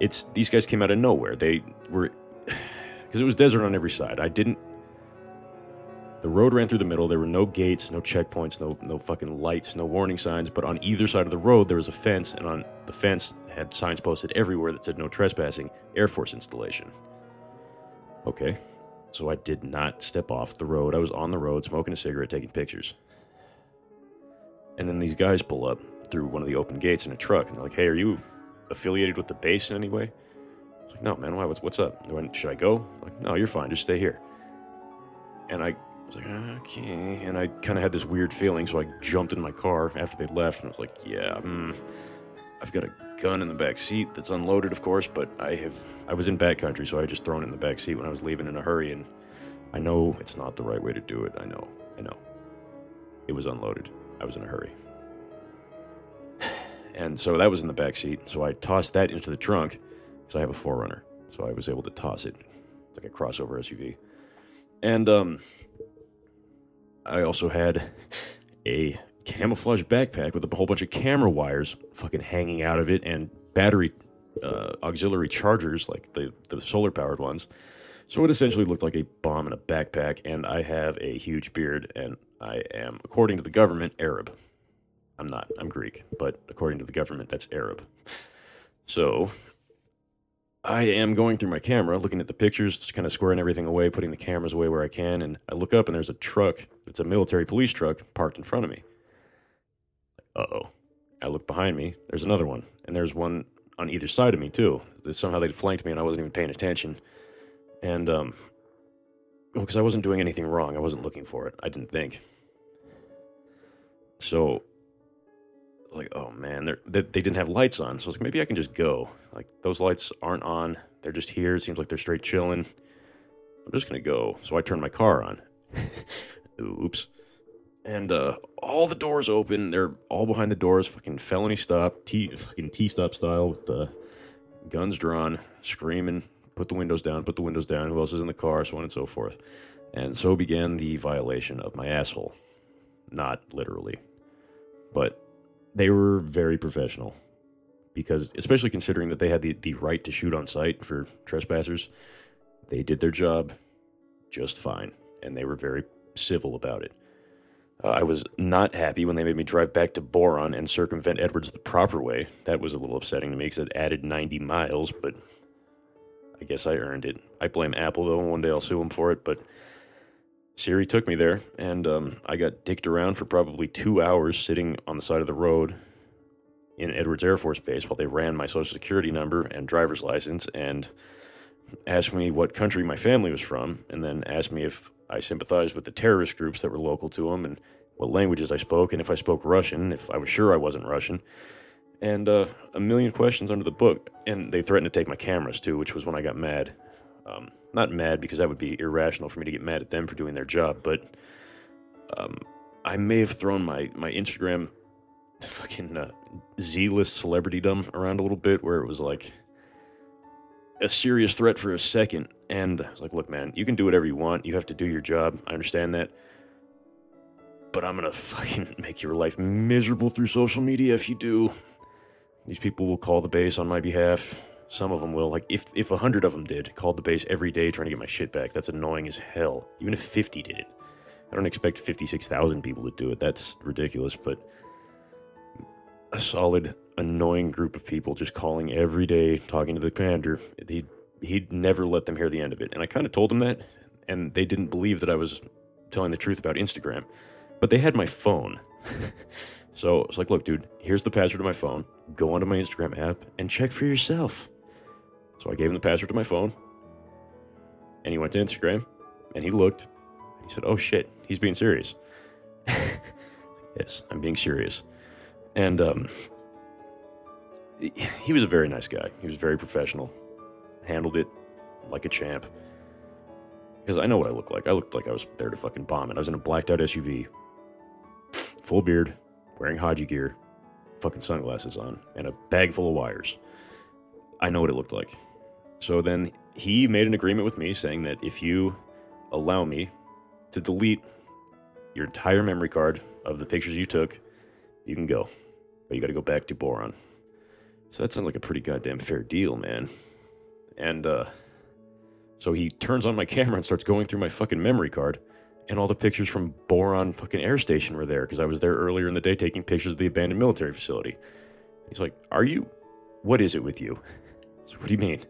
it's these guys came out of nowhere. They were because it was desert on every side. I didn't. The road ran through the middle. There were no gates, no checkpoints, no no fucking lights, no warning signs. But on either side of the road, there was a fence, and on the fence had signs posted everywhere that said "No trespassing." Air Force installation. Okay, so I did not step off the road. I was on the road, smoking a cigarette, taking pictures. And then these guys pull up through one of the open gates in a truck, and they're like, "Hey, are you affiliated with the base in any way?" I was like, "No, man. Why? What's what's up? I- Should I go?" Like, "No, you're fine. Just stay here." And I was like, "Okay." And I kind of had this weird feeling, so I jumped in my car after they left, and I was like, "Yeah, mm, I've got a gun in the back seat that's unloaded, of course, but I have I was in backcountry, so I just thrown it in the back seat when I was leaving in a hurry, and I know it's not the right way to do it. I know, I know. It was unloaded. I was in a hurry, and so that was in the back seat. So I tossed that into the trunk because I have a 4Runner, so I was able to toss it It's like a crossover SUV, and um, I also had a camouflage backpack with a whole bunch of camera wires fucking hanging out of it and battery uh, auxiliary chargers, like the, the solar powered ones. So it essentially looked like a bomb in a backpack, and I have a huge beard, and I am, according to the government, Arab. I'm not, I'm Greek, but according to the government, that's Arab. So I am going through my camera, looking at the pictures, just kind of squaring everything away, putting the cameras away where I can, and I look up and there's a truck, it's a military police truck, parked in front of me uh oh. I look behind me, there's another one, and there's one on either side of me too. Somehow they flanked me and I wasn't even paying attention. And, um, well, because I wasn't doing anything wrong, I wasn't looking for it, I didn't think. So, like, oh man, they, they didn't have lights on, so I was like, maybe I can just go. Like, those lights aren't on, they're just here, it seems like they're straight chilling. I'm just gonna go. So I turned my car on. Oops and uh, all the doors open. They're all behind the doors, fucking felony stop, T fucking T stop style with the guns drawn, screaming, put the windows down, put the windows down. Who else is in the car, so on and so forth. And so began the violation of my asshole. Not literally, but they were very professional because, especially considering that they had the, the right to shoot on site for trespassers, they did their job just fine, and they were very civil about it. Uh, I was not happy when they made me drive back to Boron and circumvent Edwards the proper way. That was a little upsetting to me because it added 90 miles, but I guess I earned it. I blame Apple though, one day I'll sue them for it, but Siri took me there, and um, I got dicked around for probably two hours sitting on the side of the road in Edwards Air Force Base while they ran my social security number and driver's license and asked me what country my family was from, and then asked me if I sympathized with the terrorist groups that were local to them and what languages I spoke, and if I spoke Russian, if I was sure I wasn't Russian, and uh, a million questions under the book. And they threatened to take my cameras too, which was when I got mad. Um, not mad because that would be irrational for me to get mad at them for doing their job, but um, I may have thrown my, my Instagram fucking uh, celebrity dumb around a little bit where it was like a serious threat for a second. And I was like, look, man, you can do whatever you want. You have to do your job. I understand that. But I'm going to fucking make your life miserable through social media if you do. These people will call the base on my behalf. Some of them will. Like, if, if a hundred of them did, called the base every day trying to get my shit back, that's annoying as hell. Even if 50 did it. I don't expect 56,000 people to do it. That's ridiculous, but a solid annoying group of people just calling every day, talking to the commander. He'd, he'd never let them hear the end of it. And I kind of told them that, and they didn't believe that I was telling the truth about Instagram. But they had my phone. so it's like, look, dude, here's the password to my phone. Go onto my Instagram app and check for yourself. So I gave him the password to my phone. And he went to Instagram and he looked. and He said, oh shit, he's being serious. yes, I'm being serious. And um, he was a very nice guy. He was very professional, handled it like a champ. Because I know what I look like. I looked like I was there to fucking bomb it. I was in a blacked out SUV, full beard, wearing Haji gear, fucking sunglasses on and a bag full of wires. I know what it looked like. So then he made an agreement with me saying that if you allow me to delete your entire memory card of the pictures you took, you can go. But you got to go back to Boron. So that sounds like a pretty goddamn fair deal, man. And uh, so he turns on my camera and starts going through my fucking memory card. And all the pictures from Boron fucking air station were there because I was there earlier in the day taking pictures of the abandoned military facility. He's like, Are you. What is it with you? So, what do you mean?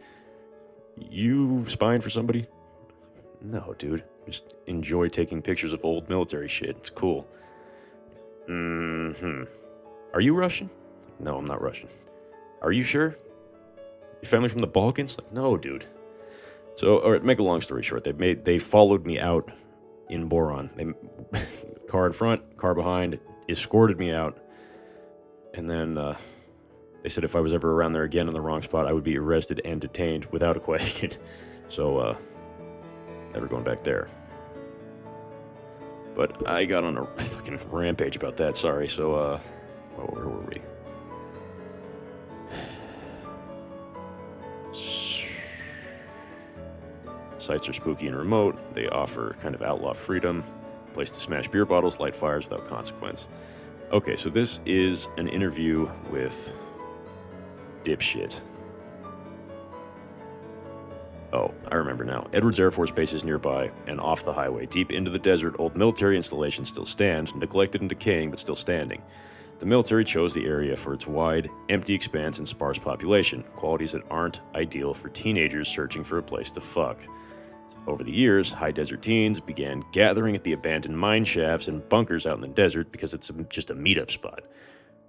You spying for somebody? No, dude. Just enjoy taking pictures of old military shit. It's cool. Mm hmm. Are you Russian? No, I'm not Russian. Are you sure? Your family from the Balkans? Like, no, dude. So, or make a long story short, they made they followed me out in Boron. They car in front, car behind, escorted me out, and then uh, they said if I was ever around there again in the wrong spot, I would be arrested and detained without a question. so, uh, never going back there. But I got on a fucking rampage about that. Sorry. So, uh, Sites are spooky and remote. They offer kind of outlaw freedom, place to smash beer bottles, light fires without consequence. Okay, so this is an interview with dipshit. Oh, I remember now. Edwards Air Force Base is nearby, and off the highway, deep into the desert, old military installations still stand, neglected and decaying, but still standing. The military chose the area for its wide, empty expanse and sparse population, qualities that aren't ideal for teenagers searching for a place to fuck. Over the years, high desert teens began gathering at the abandoned mine shafts and bunkers out in the desert because it's just a meetup spot.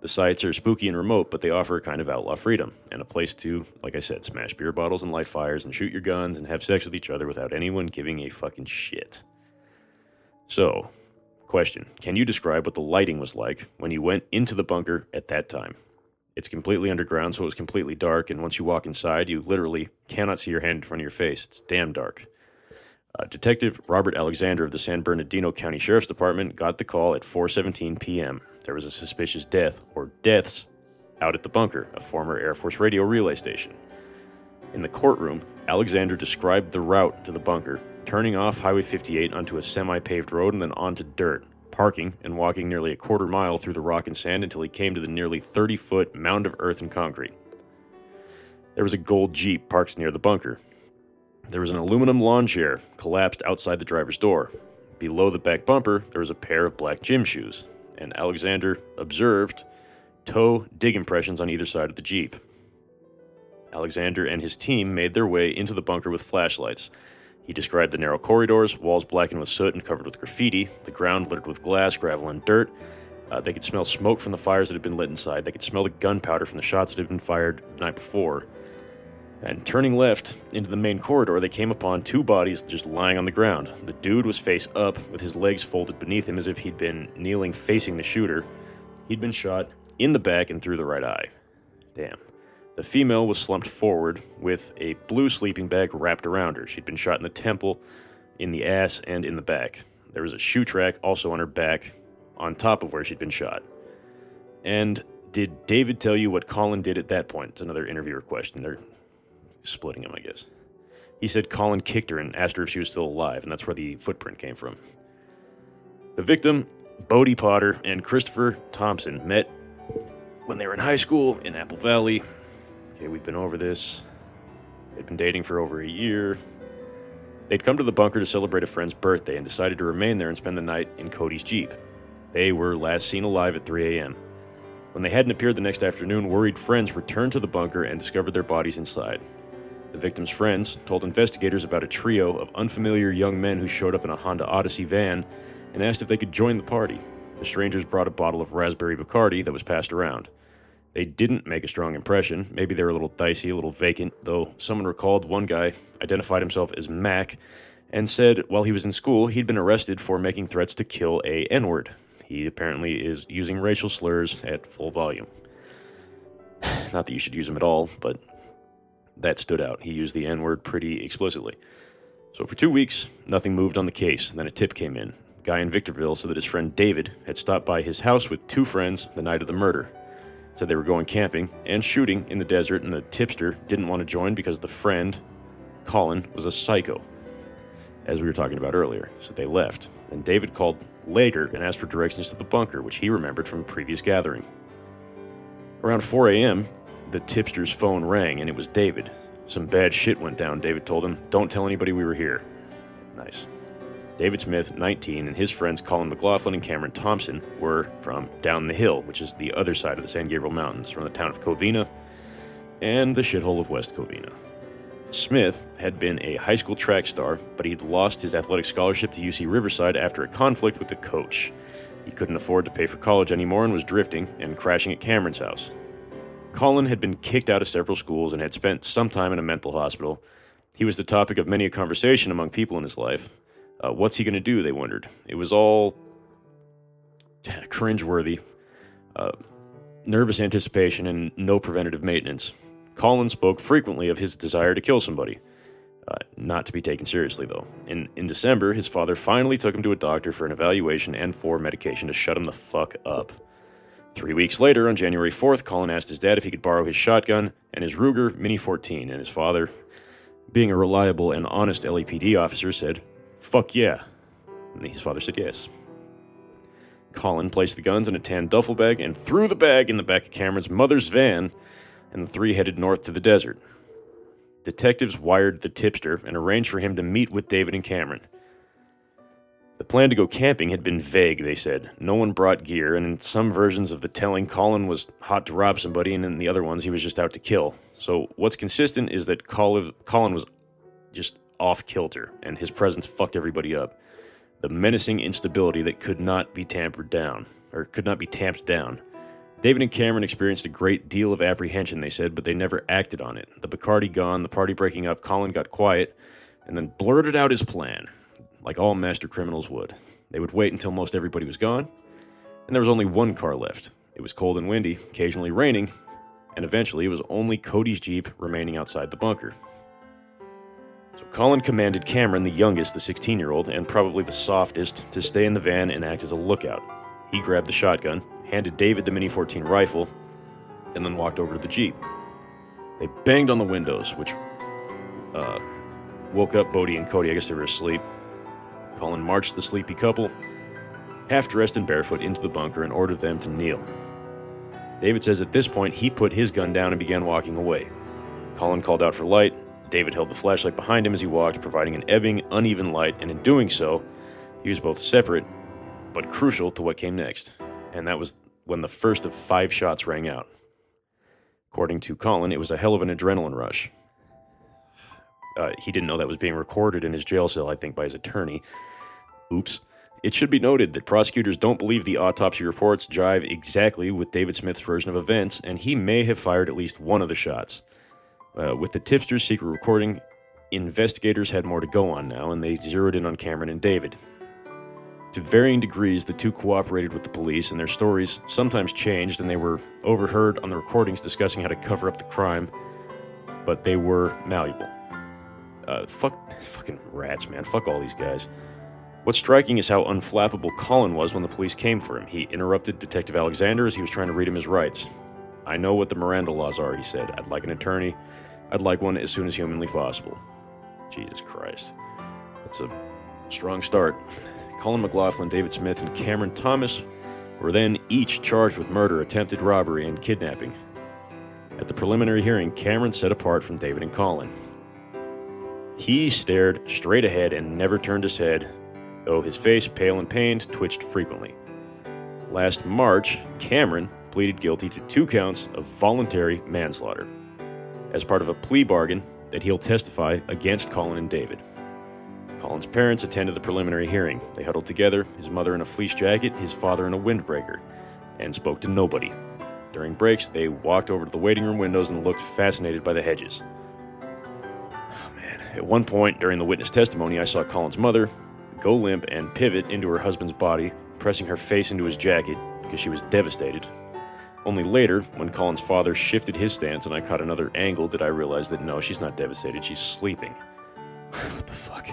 The sites are spooky and remote, but they offer a kind of outlaw freedom and a place to, like I said, smash beer bottles and light fires and shoot your guns and have sex with each other without anyone giving a fucking shit. So, question Can you describe what the lighting was like when you went into the bunker at that time? It's completely underground, so it was completely dark, and once you walk inside, you literally cannot see your hand in front of your face. It's damn dark. Uh, Detective Robert Alexander of the San Bernardino County Sheriff's Department got the call at 4:17 p.m. There was a suspicious death or deaths out at the bunker, a former Air Force radio relay station. In the courtroom, Alexander described the route to the bunker, turning off Highway 58 onto a semi-paved road and then onto dirt, parking and walking nearly a quarter mile through the rock and sand until he came to the nearly 30-foot mound of earth and concrete. There was a gold Jeep parked near the bunker, there was an aluminum lawn chair collapsed outside the driver's door. Below the back bumper, there was a pair of black gym shoes, and Alexander observed toe dig impressions on either side of the Jeep. Alexander and his team made their way into the bunker with flashlights. He described the narrow corridors, walls blackened with soot and covered with graffiti, the ground littered with glass, gravel, and dirt. Uh, they could smell smoke from the fires that had been lit inside. They could smell the gunpowder from the shots that had been fired the night before. And turning left into the main corridor, they came upon two bodies just lying on the ground. The dude was face up, with his legs folded beneath him as if he'd been kneeling facing the shooter. He'd been shot in the back and through the right eye. Damn. The female was slumped forward with a blue sleeping bag wrapped around her. She'd been shot in the temple, in the ass, and in the back. There was a shoe track also on her back, on top of where she'd been shot. And did David tell you what Colin did at that point? It's another interviewer question. They're splitting him, I guess. He said Colin kicked her and asked her if she was still alive, and that's where the footprint came from. The victim, Bodie Potter, and Christopher Thompson met when they were in high school in Apple Valley. Okay, we've been over this. They'd been dating for over a year. They'd come to the bunker to celebrate a friend's birthday and decided to remain there and spend the night in Cody's Jeep. They were last seen alive at 3 a.m. When they hadn't appeared the next afternoon, worried friends returned to the bunker and discovered their bodies inside. The victim's friends told investigators about a trio of unfamiliar young men who showed up in a Honda Odyssey van and asked if they could join the party. The strangers brought a bottle of raspberry Bacardi that was passed around. They didn't make a strong impression. Maybe they were a little dicey, a little vacant, though someone recalled one guy identified himself as Mac and said while he was in school he'd been arrested for making threats to kill a N word. He apparently is using racial slurs at full volume. Not that you should use them at all, but that stood out. He used the N word pretty explicitly. So for two weeks, nothing moved on the case. Then a tip came in. A guy in Victorville said that his friend David had stopped by his house with two friends the night of the murder. said they were going camping and shooting in the desert, and the tipster didn't want to join because the friend, Colin, was a psycho, as we were talking about earlier. So they left. And David called later and asked for directions to the bunker, which he remembered from a previous gathering. Around 4 a.m., the tipster's phone rang, and it was David. Some bad shit went down, David told him. Don't tell anybody we were here. Nice. David Smith, 19, and his friends Colin McLaughlin and Cameron Thompson were from down the hill, which is the other side of the San Gabriel Mountains, from the town of Covina and the shithole of West Covina. Smith had been a high school track star, but he'd lost his athletic scholarship to UC Riverside after a conflict with the coach. He couldn't afford to pay for college anymore and was drifting and crashing at Cameron's house. Colin had been kicked out of several schools and had spent some time in a mental hospital. He was the topic of many a conversation among people in his life. Uh, what's he going to do? They wondered. It was all cringeworthy, uh, nervous anticipation, and no preventative maintenance. Colin spoke frequently of his desire to kill somebody. Uh, not to be taken seriously, though. In, in December, his father finally took him to a doctor for an evaluation and for medication to shut him the fuck up. Three weeks later, on January 4th, Colin asked his dad if he could borrow his shotgun and his Ruger Mini 14, and his father, being a reliable and honest LAPD officer, said, Fuck yeah. And his father said yes. Colin placed the guns in a tan duffel bag and threw the bag in the back of Cameron's mother's van, and the three headed north to the desert. Detectives wired the tipster and arranged for him to meet with David and Cameron. The plan to go camping had been vague, they said. No one brought gear, and in some versions of the telling, Colin was hot to rob somebody, and in the other ones, he was just out to kill. So, what's consistent is that Colin was just off kilter, and his presence fucked everybody up. The menacing instability that could not be tampered down, or could not be tamped down. David and Cameron experienced a great deal of apprehension, they said, but they never acted on it. The Bacardi gone, the party breaking up, Colin got quiet, and then blurted out his plan like all master criminals would. They would wait until most everybody was gone, and there was only one car left. It was cold and windy, occasionally raining, and eventually it was only Cody's Jeep remaining outside the bunker. So Colin commanded Cameron, the youngest, the 16 year old, and probably the softest, to stay in the van and act as a lookout. He grabbed the shotgun, handed David the Mini 14 rifle, and then walked over to the Jeep. They banged on the windows, which uh, woke up Bodie and Cody. I guess they were asleep. Colin marched the sleepy couple, half dressed and barefoot, into the bunker and ordered them to kneel. David says at this point he put his gun down and began walking away. Colin called out for light. David held the flashlight behind him as he walked, providing an ebbing, uneven light, and in doing so, he was both separate but crucial to what came next. And that was when the first of five shots rang out. According to Colin, it was a hell of an adrenaline rush. Uh, he didn't know that was being recorded in his jail cell, I think, by his attorney. Oops. It should be noted that prosecutors don't believe the autopsy reports jive exactly with David Smith's version of events, and he may have fired at least one of the shots. Uh, with the tipster's secret recording, investigators had more to go on now, and they zeroed in on Cameron and David. To varying degrees, the two cooperated with the police, and their stories sometimes changed, and they were overheard on the recordings discussing how to cover up the crime, but they were malleable. Uh, fuck, fucking rats, man. Fuck all these guys. What's striking is how unflappable Colin was when the police came for him. He interrupted Detective Alexander as he was trying to read him his rights. I know what the Miranda laws are, he said. I'd like an attorney. I'd like one as soon as humanly possible. Jesus Christ. That's a strong start. Colin McLaughlin, David Smith, and Cameron Thomas were then each charged with murder, attempted robbery, and kidnapping. At the preliminary hearing, Cameron set apart from David and Colin. He stared straight ahead and never turned his head, though his face, pale and pained, twitched frequently. Last March, Cameron pleaded guilty to two counts of voluntary manslaughter as part of a plea bargain that he'll testify against Colin and David. Colin's parents attended the preliminary hearing. They huddled together, his mother in a fleece jacket, his father in a windbreaker, and spoke to nobody. During breaks, they walked over to the waiting room windows and looked fascinated by the hedges. Oh, man. At one point during the witness testimony, I saw Colin's mother go limp and pivot into her husband's body, pressing her face into his jacket because she was devastated. Only later, when Colin's father shifted his stance and I caught another angle, did I realize that no, she's not devastated, she's sleeping. what the fuck?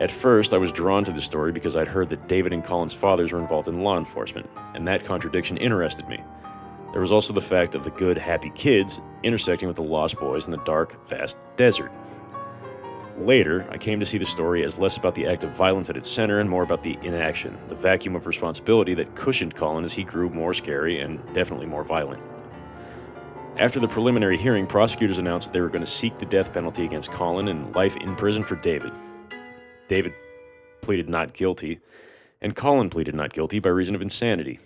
At first, I was drawn to the story because I'd heard that David and Colin's fathers were involved in law enforcement, and that contradiction interested me. There was also the fact of the good, happy kids intersecting with the lost boys in the dark, vast desert. Later, I came to see the story as less about the act of violence at its center and more about the inaction, the vacuum of responsibility that cushioned Colin as he grew more scary and definitely more violent. After the preliminary hearing, prosecutors announced that they were going to seek the death penalty against Colin and life in prison for David. David pleaded not guilty, and Colin pleaded not guilty by reason of insanity.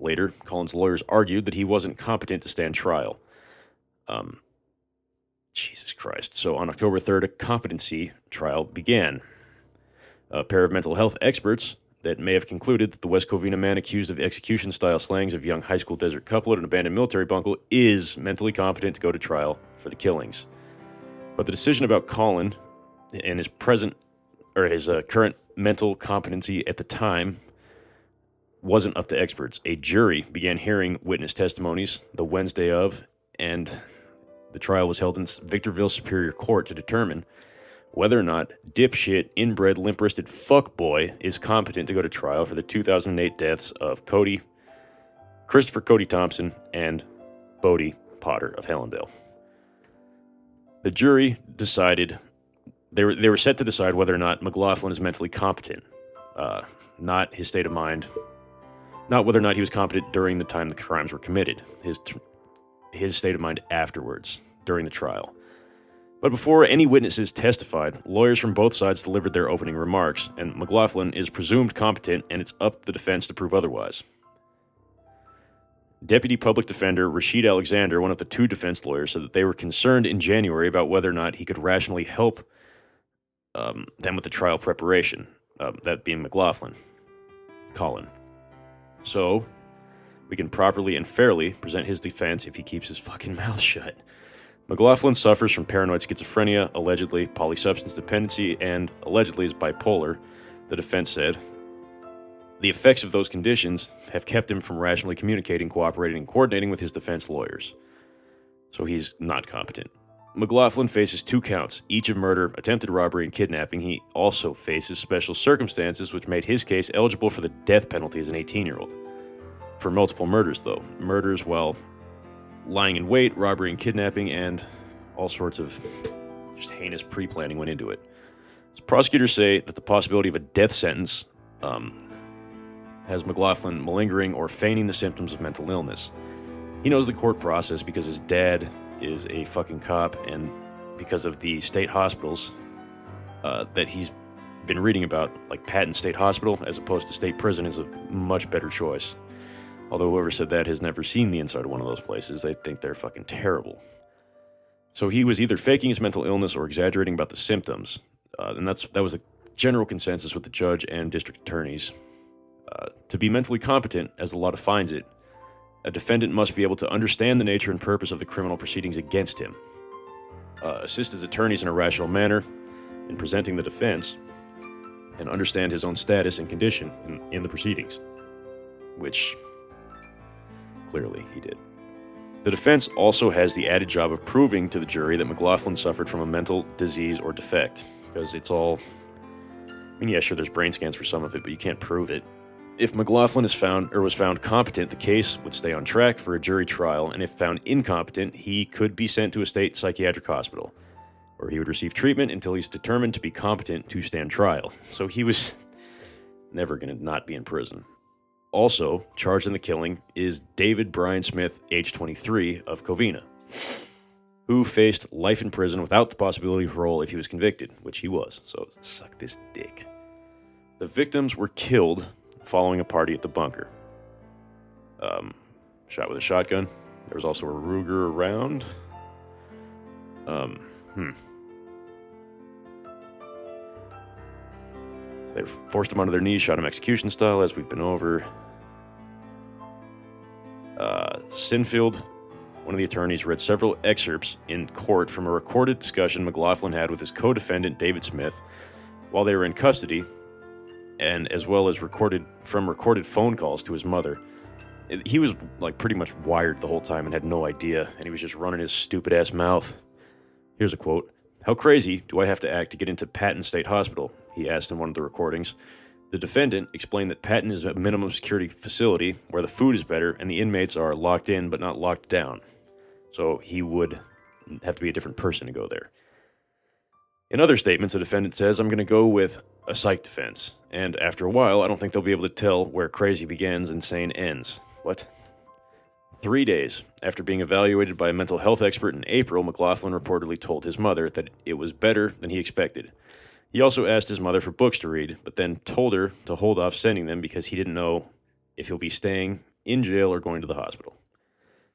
Later, Colin's lawyers argued that he wasn't competent to stand trial. Um, Jesus Christ. So on October 3rd, a competency trial began. A pair of mental health experts that may have concluded that the West Covina man accused of execution style slayings of young high school desert couple at an abandoned military bunker is mentally competent to go to trial for the killings. But the decision about Colin and his present or his uh, current mental competency at the time wasn't up to experts. A jury began hearing witness testimonies the Wednesday of, and the trial was held in Victorville Superior Court to determine whether or not dipshit, inbred, limp wristed fuckboy is competent to go to trial for the 2008 deaths of Cody, Christopher Cody Thompson, and Bodie Potter of Helendale. The jury decided they were, they were set to decide whether or not McLaughlin is mentally competent, uh, not his state of mind, not whether or not he was competent during the time the crimes were committed. His his state of mind afterwards during the trial. But before any witnesses testified, lawyers from both sides delivered their opening remarks, and McLaughlin is presumed competent, and it's up to the defense to prove otherwise. Deputy Public Defender Rashid Alexander, one of the two defense lawyers, said that they were concerned in January about whether or not he could rationally help um, them with the trial preparation, uh, that being McLaughlin, Colin. So, we can properly and fairly present his defense if he keeps his fucking mouth shut. McLaughlin suffers from paranoid schizophrenia, allegedly polysubstance dependency, and allegedly is bipolar, the defense said. The effects of those conditions have kept him from rationally communicating, cooperating, and coordinating with his defense lawyers. So he's not competent. McLaughlin faces two counts, each of murder, attempted robbery, and kidnapping. He also faces special circumstances which made his case eligible for the death penalty as an 18 year old for multiple murders, though. Murders while lying in wait, robbery and kidnapping, and all sorts of just heinous pre planning went into it. So prosecutors say that the possibility of a death sentence um, has McLaughlin malingering or feigning the symptoms of mental illness. He knows the court process because his dad is a fucking cop, and because of the state hospitals uh, that he's been reading about, like Patton State Hospital as opposed to state prison, is a much better choice. Although whoever said that has never seen the inside of one of those places. They think they're fucking terrible. So he was either faking his mental illness or exaggerating about the symptoms. Uh, and that's that was a general consensus with the judge and district attorneys. Uh, to be mentally competent, as the law defines it, a defendant must be able to understand the nature and purpose of the criminal proceedings against him, uh, assist his attorneys in a rational manner in presenting the defense, and understand his own status and condition in, in the proceedings, which Clearly, he did. The defense also has the added job of proving to the jury that McLaughlin suffered from a mental disease or defect, because it's all. I mean, yeah, sure, there's brain scans for some of it, but you can't prove it. If McLaughlin is found or was found competent, the case would stay on track for a jury trial, and if found incompetent, he could be sent to a state psychiatric hospital, where he would receive treatment until he's determined to be competent to stand trial. So he was never going to not be in prison. Also charged in the killing is David Brian Smith, age 23, of Covina, who faced life in prison without the possibility of parole if he was convicted, which he was. So suck this dick. The victims were killed following a party at the bunker. Um, shot with a shotgun. There was also a Ruger around. Um, hmm. They forced him onto their knees, shot him execution style, as we've been over. Uh, Sinfield, one of the attorneys, read several excerpts in court from a recorded discussion McLaughlin had with his co defendant, David Smith, while they were in custody, and as well as recorded from recorded phone calls to his mother. He was like pretty much wired the whole time and had no idea, and he was just running his stupid ass mouth. Here's a quote How crazy do I have to act to get into Patton State Hospital? He asked in one of the recordings. The defendant explained that Patton is a minimum security facility where the food is better and the inmates are locked in but not locked down. So he would have to be a different person to go there. In other statements, the defendant says, I'm going to go with a psych defense. And after a while, I don't think they'll be able to tell where crazy begins and sane ends. What? Three days after being evaluated by a mental health expert in April, McLaughlin reportedly told his mother that it was better than he expected. He also asked his mother for books to read, but then told her to hold off sending them because he didn't know if he'll be staying in jail or going to the hospital.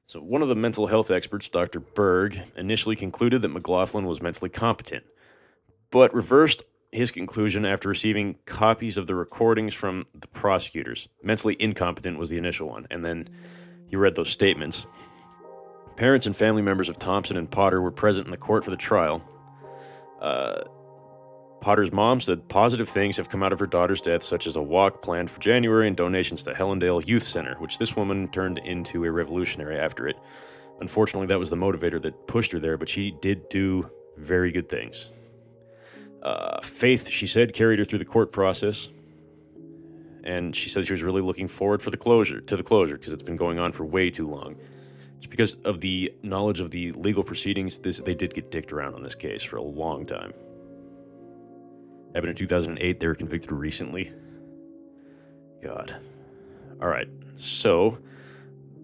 So, one of the mental health experts, Dr. Berg, initially concluded that McLaughlin was mentally competent, but reversed his conclusion after receiving copies of the recordings from the prosecutors. Mentally incompetent was the initial one, and then he read those statements. Parents and family members of Thompson and Potter were present in the court for the trial. Uh, Potter's mom said positive things have come out of her daughter's death, such as a walk planned for January and donations to Helendale Youth Center, which this woman turned into a revolutionary after it. Unfortunately, that was the motivator that pushed her there, but she did do very good things. Uh, Faith, she said, carried her through the court process, and she said she was really looking forward for the closure to the closure because it's been going on for way too long. Just because of the knowledge of the legal proceedings, this they did get dicked around on this case for a long time. Happened in 2008. They were convicted recently. God. All right. So,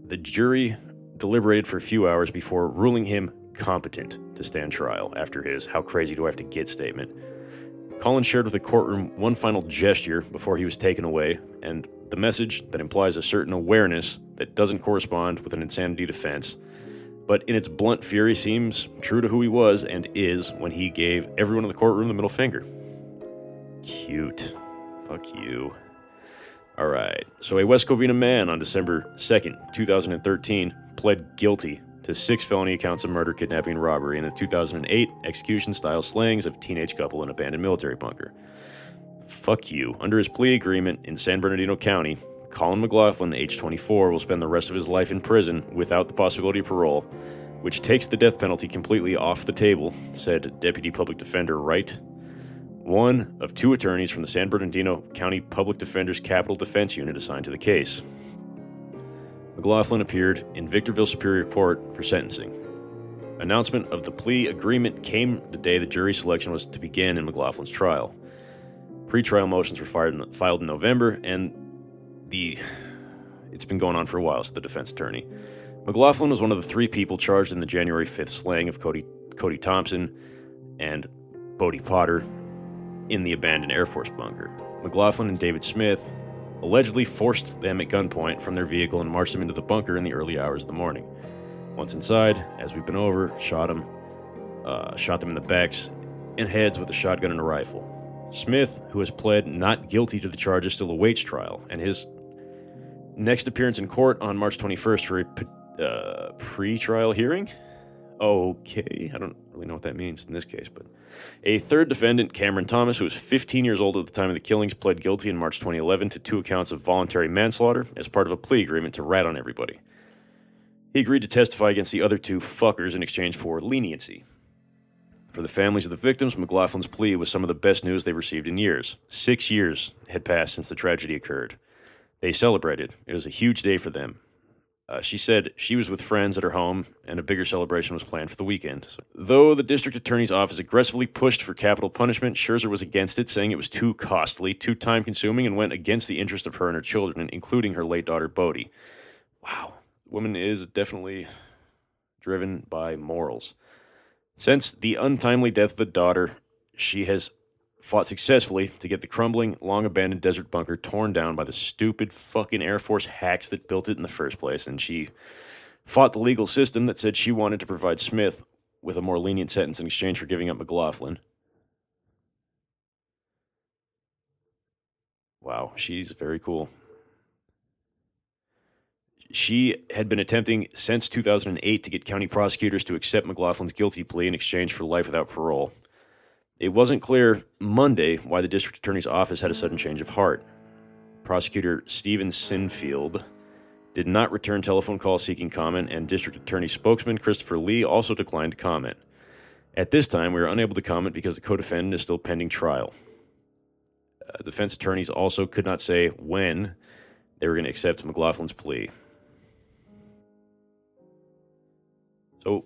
the jury deliberated for a few hours before ruling him competent to stand trial after his How Crazy Do I Have to Get statement. Collins shared with the courtroom one final gesture before he was taken away, and the message that implies a certain awareness that doesn't correspond with an insanity defense, but in its blunt fury seems true to who he was and is when he gave everyone in the courtroom the middle finger. Cute. Fuck you. All right. So, a West Covina man on December 2nd, 2013, pled guilty to six felony counts of murder, kidnapping, and robbery in a 2008 execution style slayings of a teenage couple in an abandoned military bunker. Fuck you. Under his plea agreement in San Bernardino County, Colin McLaughlin, age 24, will spend the rest of his life in prison without the possibility of parole, which takes the death penalty completely off the table, said Deputy Public Defender Wright one of two attorneys from the San Bernardino County Public Defender's Capital Defense Unit assigned to the case. McLaughlin appeared in Victorville Superior Court for sentencing. Announcement of the plea agreement came the day the jury selection was to begin in McLaughlin's trial. Pre-trial motions were filed in November, and the it's been going on for a while. So the defense attorney McLaughlin was one of the three people charged in the January 5th slaying of Cody Cody Thompson and Bodie Potter in the abandoned Air Force bunker. McLaughlin and David Smith allegedly forced them at gunpoint from their vehicle and marched them into the bunker in the early hours of the morning. Once inside, as we've been over, shot them, uh, shot them in the backs and heads with a shotgun and a rifle. Smith, who has pled not guilty to the charges, still awaits trial, and his next appearance in court on March 21st for a uh, pre-trial hearing. Okay, I don't really know what that means in this case, but a third defendant, Cameron Thomas, who was 15 years old at the time of the killings, pled guilty in March 2011 to two counts of voluntary manslaughter as part of a plea agreement to rat on everybody. He agreed to testify against the other two fuckers in exchange for leniency. For the families of the victims, McLaughlin's plea was some of the best news they've received in years. Six years had passed since the tragedy occurred. They celebrated. It was a huge day for them. Uh, she said she was with friends at her home and a bigger celebration was planned for the weekend. So, though the district attorney's office aggressively pushed for capital punishment, Scherzer was against it, saying it was too costly, too time consuming, and went against the interest of her and her children, including her late daughter Bodie. Wow, woman is definitely driven by morals. Since the untimely death of the daughter, she has fought successfully to get the crumbling, long abandoned desert bunker torn down by the stupid fucking Air Force hacks that built it in the first place. And she fought the legal system that said she wanted to provide Smith with a more lenient sentence in exchange for giving up McLaughlin. Wow, she's very cool. She had been attempting since 2008 to get county prosecutors to accept McLaughlin's guilty plea in exchange for life without parole. It wasn't clear Monday why the district attorney's office had a sudden change of heart. Prosecutor Stephen Sinfield did not return telephone calls seeking comment, and district attorney spokesman Christopher Lee also declined to comment. At this time, we are unable to comment because the co defendant is still pending trial. Uh, defense attorneys also could not say when they were going to accept McLaughlin's plea. So,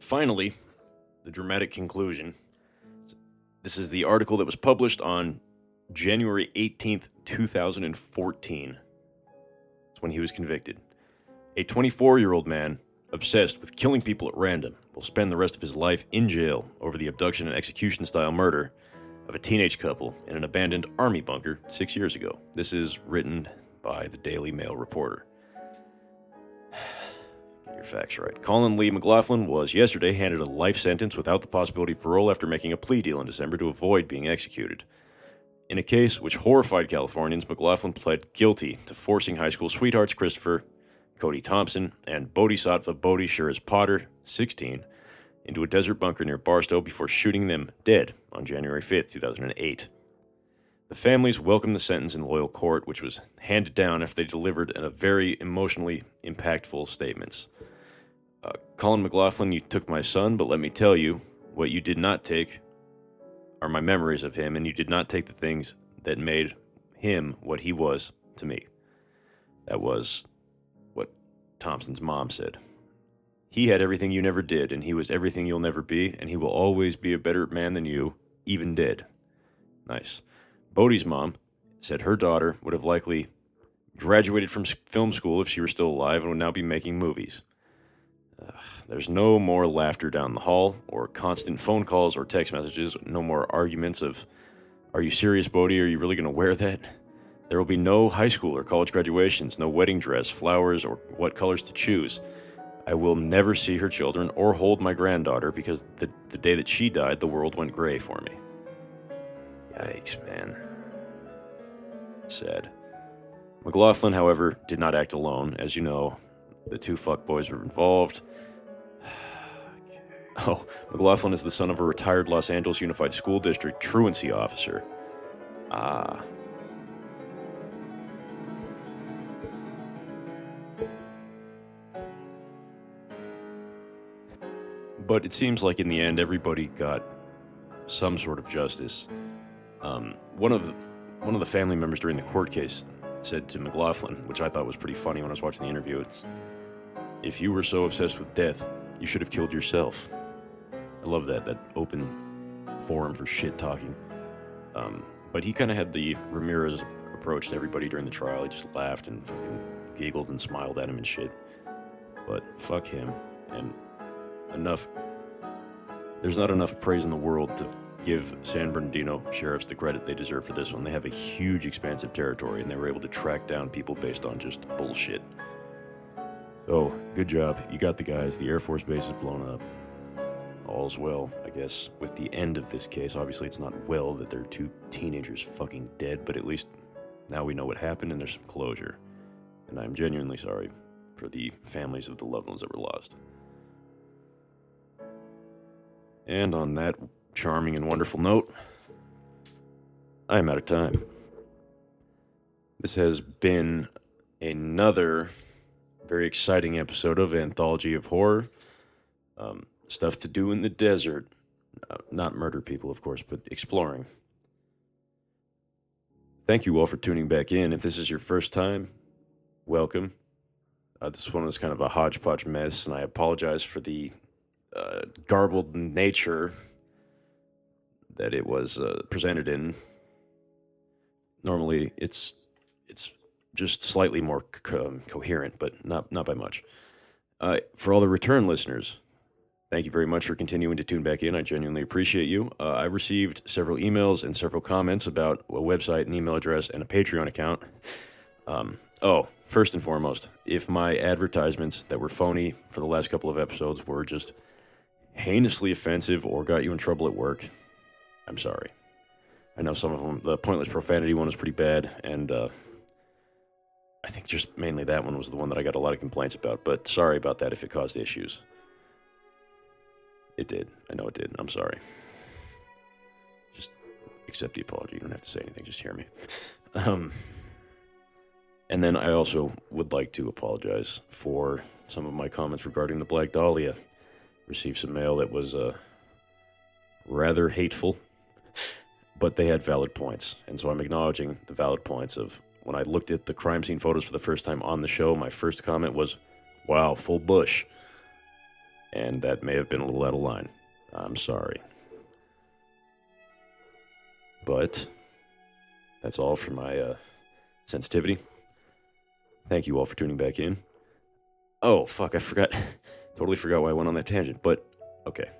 finally, the dramatic conclusion. This is the article that was published on January 18th, 2014. That's when he was convicted. A 24 year old man obsessed with killing people at random will spend the rest of his life in jail over the abduction and execution style murder of a teenage couple in an abandoned army bunker six years ago. This is written by the Daily Mail reporter. Facts right. Colin Lee McLaughlin was yesterday handed a life sentence without the possibility of parole after making a plea deal in December to avoid being executed. In a case which horrified Californians, McLaughlin pled guilty to forcing high school sweethearts Christopher, Cody Thompson, and Bodhisattva Bodhi Shiraz Potter, 16, into a desert bunker near Barstow before shooting them dead on January 5, 2008. The families welcomed the sentence in loyal court, which was handed down after they delivered a very emotionally impactful statements. Colin McLaughlin, you took my son, but let me tell you, what you did not take are my memories of him, and you did not take the things that made him what he was to me. That was what Thompson's mom said. He had everything you never did, and he was everything you'll never be, and he will always be a better man than you, even dead. Nice. Bodhi's mom said her daughter would have likely graduated from film school if she were still alive and would now be making movies. Ugh, there's no more laughter down the hall, or constant phone calls or text messages, no more arguments of, Are you serious, Bodhi? Are you really going to wear that? There will be no high school or college graduations, no wedding dress, flowers, or what colors to choose. I will never see her children or hold my granddaughter because the, the day that she died, the world went gray for me. Yikes, man. Sad. McLaughlin, however, did not act alone. As you know, the two fuckboys were involved. Oh, McLaughlin is the son of a retired Los Angeles Unified School District truancy officer. Ah. But it seems like in the end, everybody got some sort of justice. Um, one of the, one of the family members during the court case said to McLaughlin, which I thought was pretty funny when I was watching the interview, it's, if you were so obsessed with death, you should have killed yourself. I love that, that open forum for shit talking. Um, but he kind of had the Ramirez approach to everybody during the trial. He just laughed and fucking giggled and smiled at him and shit. But fuck him. And enough. There's not enough praise in the world to give San Bernardino sheriffs the credit they deserve for this one. They have a huge, expansive territory, and they were able to track down people based on just bullshit. So, good job. You got the guys. The Air Force Base is blown up. All's well, I guess, with the end of this case. Obviously, it's not well that there are two teenagers fucking dead, but at least now we know what happened and there's some closure. And I'm genuinely sorry for the families of the loved ones that were lost. And on that charming and wonderful note, I am out of time. This has been another very exciting episode of Anthology of Horror. Um, stuff to do in the desert. Uh, not murder people, of course, but exploring. Thank you all for tuning back in. If this is your first time, welcome. Uh, this one was kind of a hodgepodge mess, and I apologize for the uh, garbled nature that it was uh, presented in. Normally, it's it's just slightly more co- coherent, but not not by much. Uh, for all the return listeners, thank you very much for continuing to tune back in. I genuinely appreciate you. Uh, I received several emails and several comments about a website, an email address, and a Patreon account. Um, oh, first and foremost, if my advertisements that were phony for the last couple of episodes were just heinously offensive or got you in trouble at work, I'm sorry. I know some of them, the pointless profanity one was pretty bad, and uh, I think just mainly that one was the one that I got a lot of complaints about, but sorry about that if it caused issues. It did. I know it did. I'm sorry. Just accept the apology. You don't have to say anything. Just hear me. Um, and then I also would like to apologize for some of my comments regarding the Black Dahlia. Received some mail that was uh, rather hateful. but they had valid points. And so I'm acknowledging the valid points of when I looked at the crime scene photos for the first time on the show, my first comment was, wow, full bush. And that may have been a little out of line. I'm sorry. But that's all for my uh, sensitivity. Thank you all for tuning back in. Oh, fuck, I forgot. totally forgot why I went on that tangent. But, okay.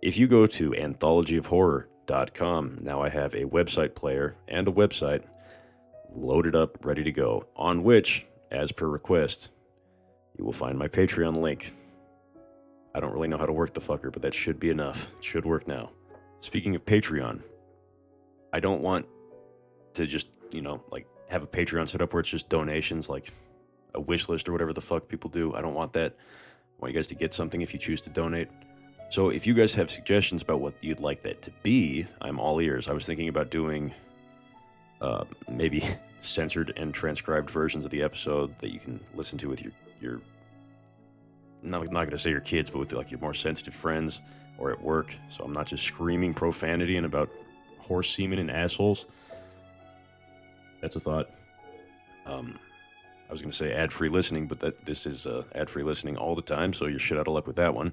If you go to anthologyofhorror.com, now I have a website player and a website loaded up, ready to go, on which, as per request, you will find my Patreon link. I don't really know how to work the fucker, but that should be enough. It should work now. Speaking of Patreon, I don't want to just, you know, like have a Patreon set up where it's just donations, like a wish list or whatever the fuck people do. I don't want that. I want you guys to get something if you choose to donate. So if you guys have suggestions about what you'd like that to be, I'm all ears. I was thinking about doing uh, maybe censored and transcribed versions of the episode that you can listen to with your your not not going to say your kids, but with like your more sensitive friends or at work. So I'm not just screaming profanity and about horse semen and assholes. That's a thought. Um, I was going to say ad free listening, but that this is uh, ad free listening all the time, so you're shit out of luck with that one.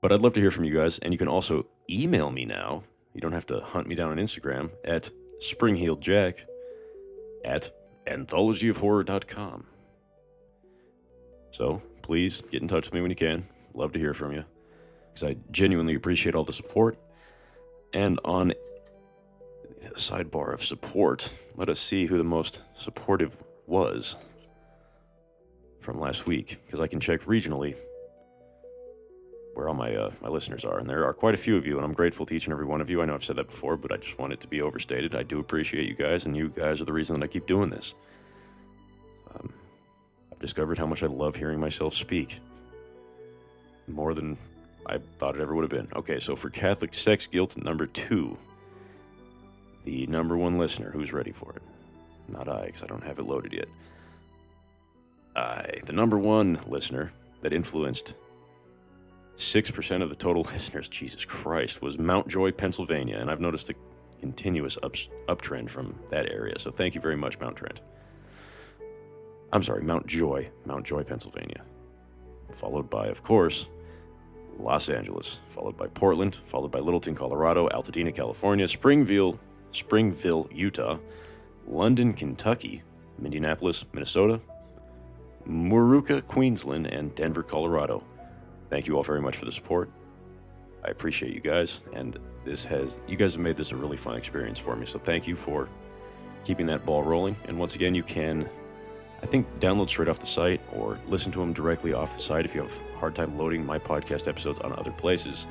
But I'd love to hear from you guys, and you can also email me now. You don't have to hunt me down on Instagram at springheeledjack at anthologyofhorror.com. So please get in touch with me when you can. Love to hear from you because I genuinely appreciate all the support. And on the sidebar of support, let us see who the most supportive was from last week because I can check regionally where all my uh, my listeners are, and there are quite a few of you, and I'm grateful to each and every one of you. I know I've said that before, but I just want it to be overstated. I do appreciate you guys, and you guys are the reason that I keep doing this. Um, I've discovered how much I love hearing myself speak, more than I thought it ever would have been. Okay, so for Catholic sex guilt number two, the number one listener who's ready for it, not I, because I don't have it loaded yet. I, the number one listener that influenced 6% of the total listeners, Jesus Christ, was Mount Joy, Pennsylvania. And I've noticed a continuous up, uptrend from that area. So thank you very much, Mount Trent. I'm sorry, Mount Joy, Mount Joy, Pennsylvania. Followed by, of course, Los Angeles, followed by Portland, followed by Littleton, Colorado, Altadena, California, Springville, Springville, Utah, London, Kentucky, Indianapolis, Minnesota, Moorooka, Queensland, and Denver, Colorado. Thank you all very much for the support. I appreciate you guys, and this has you guys have made this a really fun experience for me. So thank you for keeping that ball rolling. And once again, you can, I think, download straight off the site or listen to them directly off the site if you have a hard time loading my podcast episodes on other places.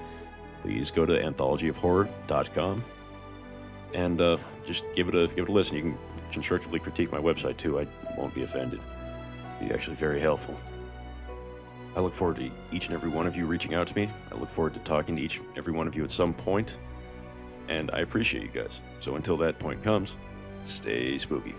Please go to anthologyofhorror.com and uh, just give it a give it a listen. You can constructively critique my website too. I won't be offended. It'd be actually very helpful. I look forward to each and every one of you reaching out to me. I look forward to talking to each and every one of you at some point, and I appreciate you guys. So until that point comes, stay spooky.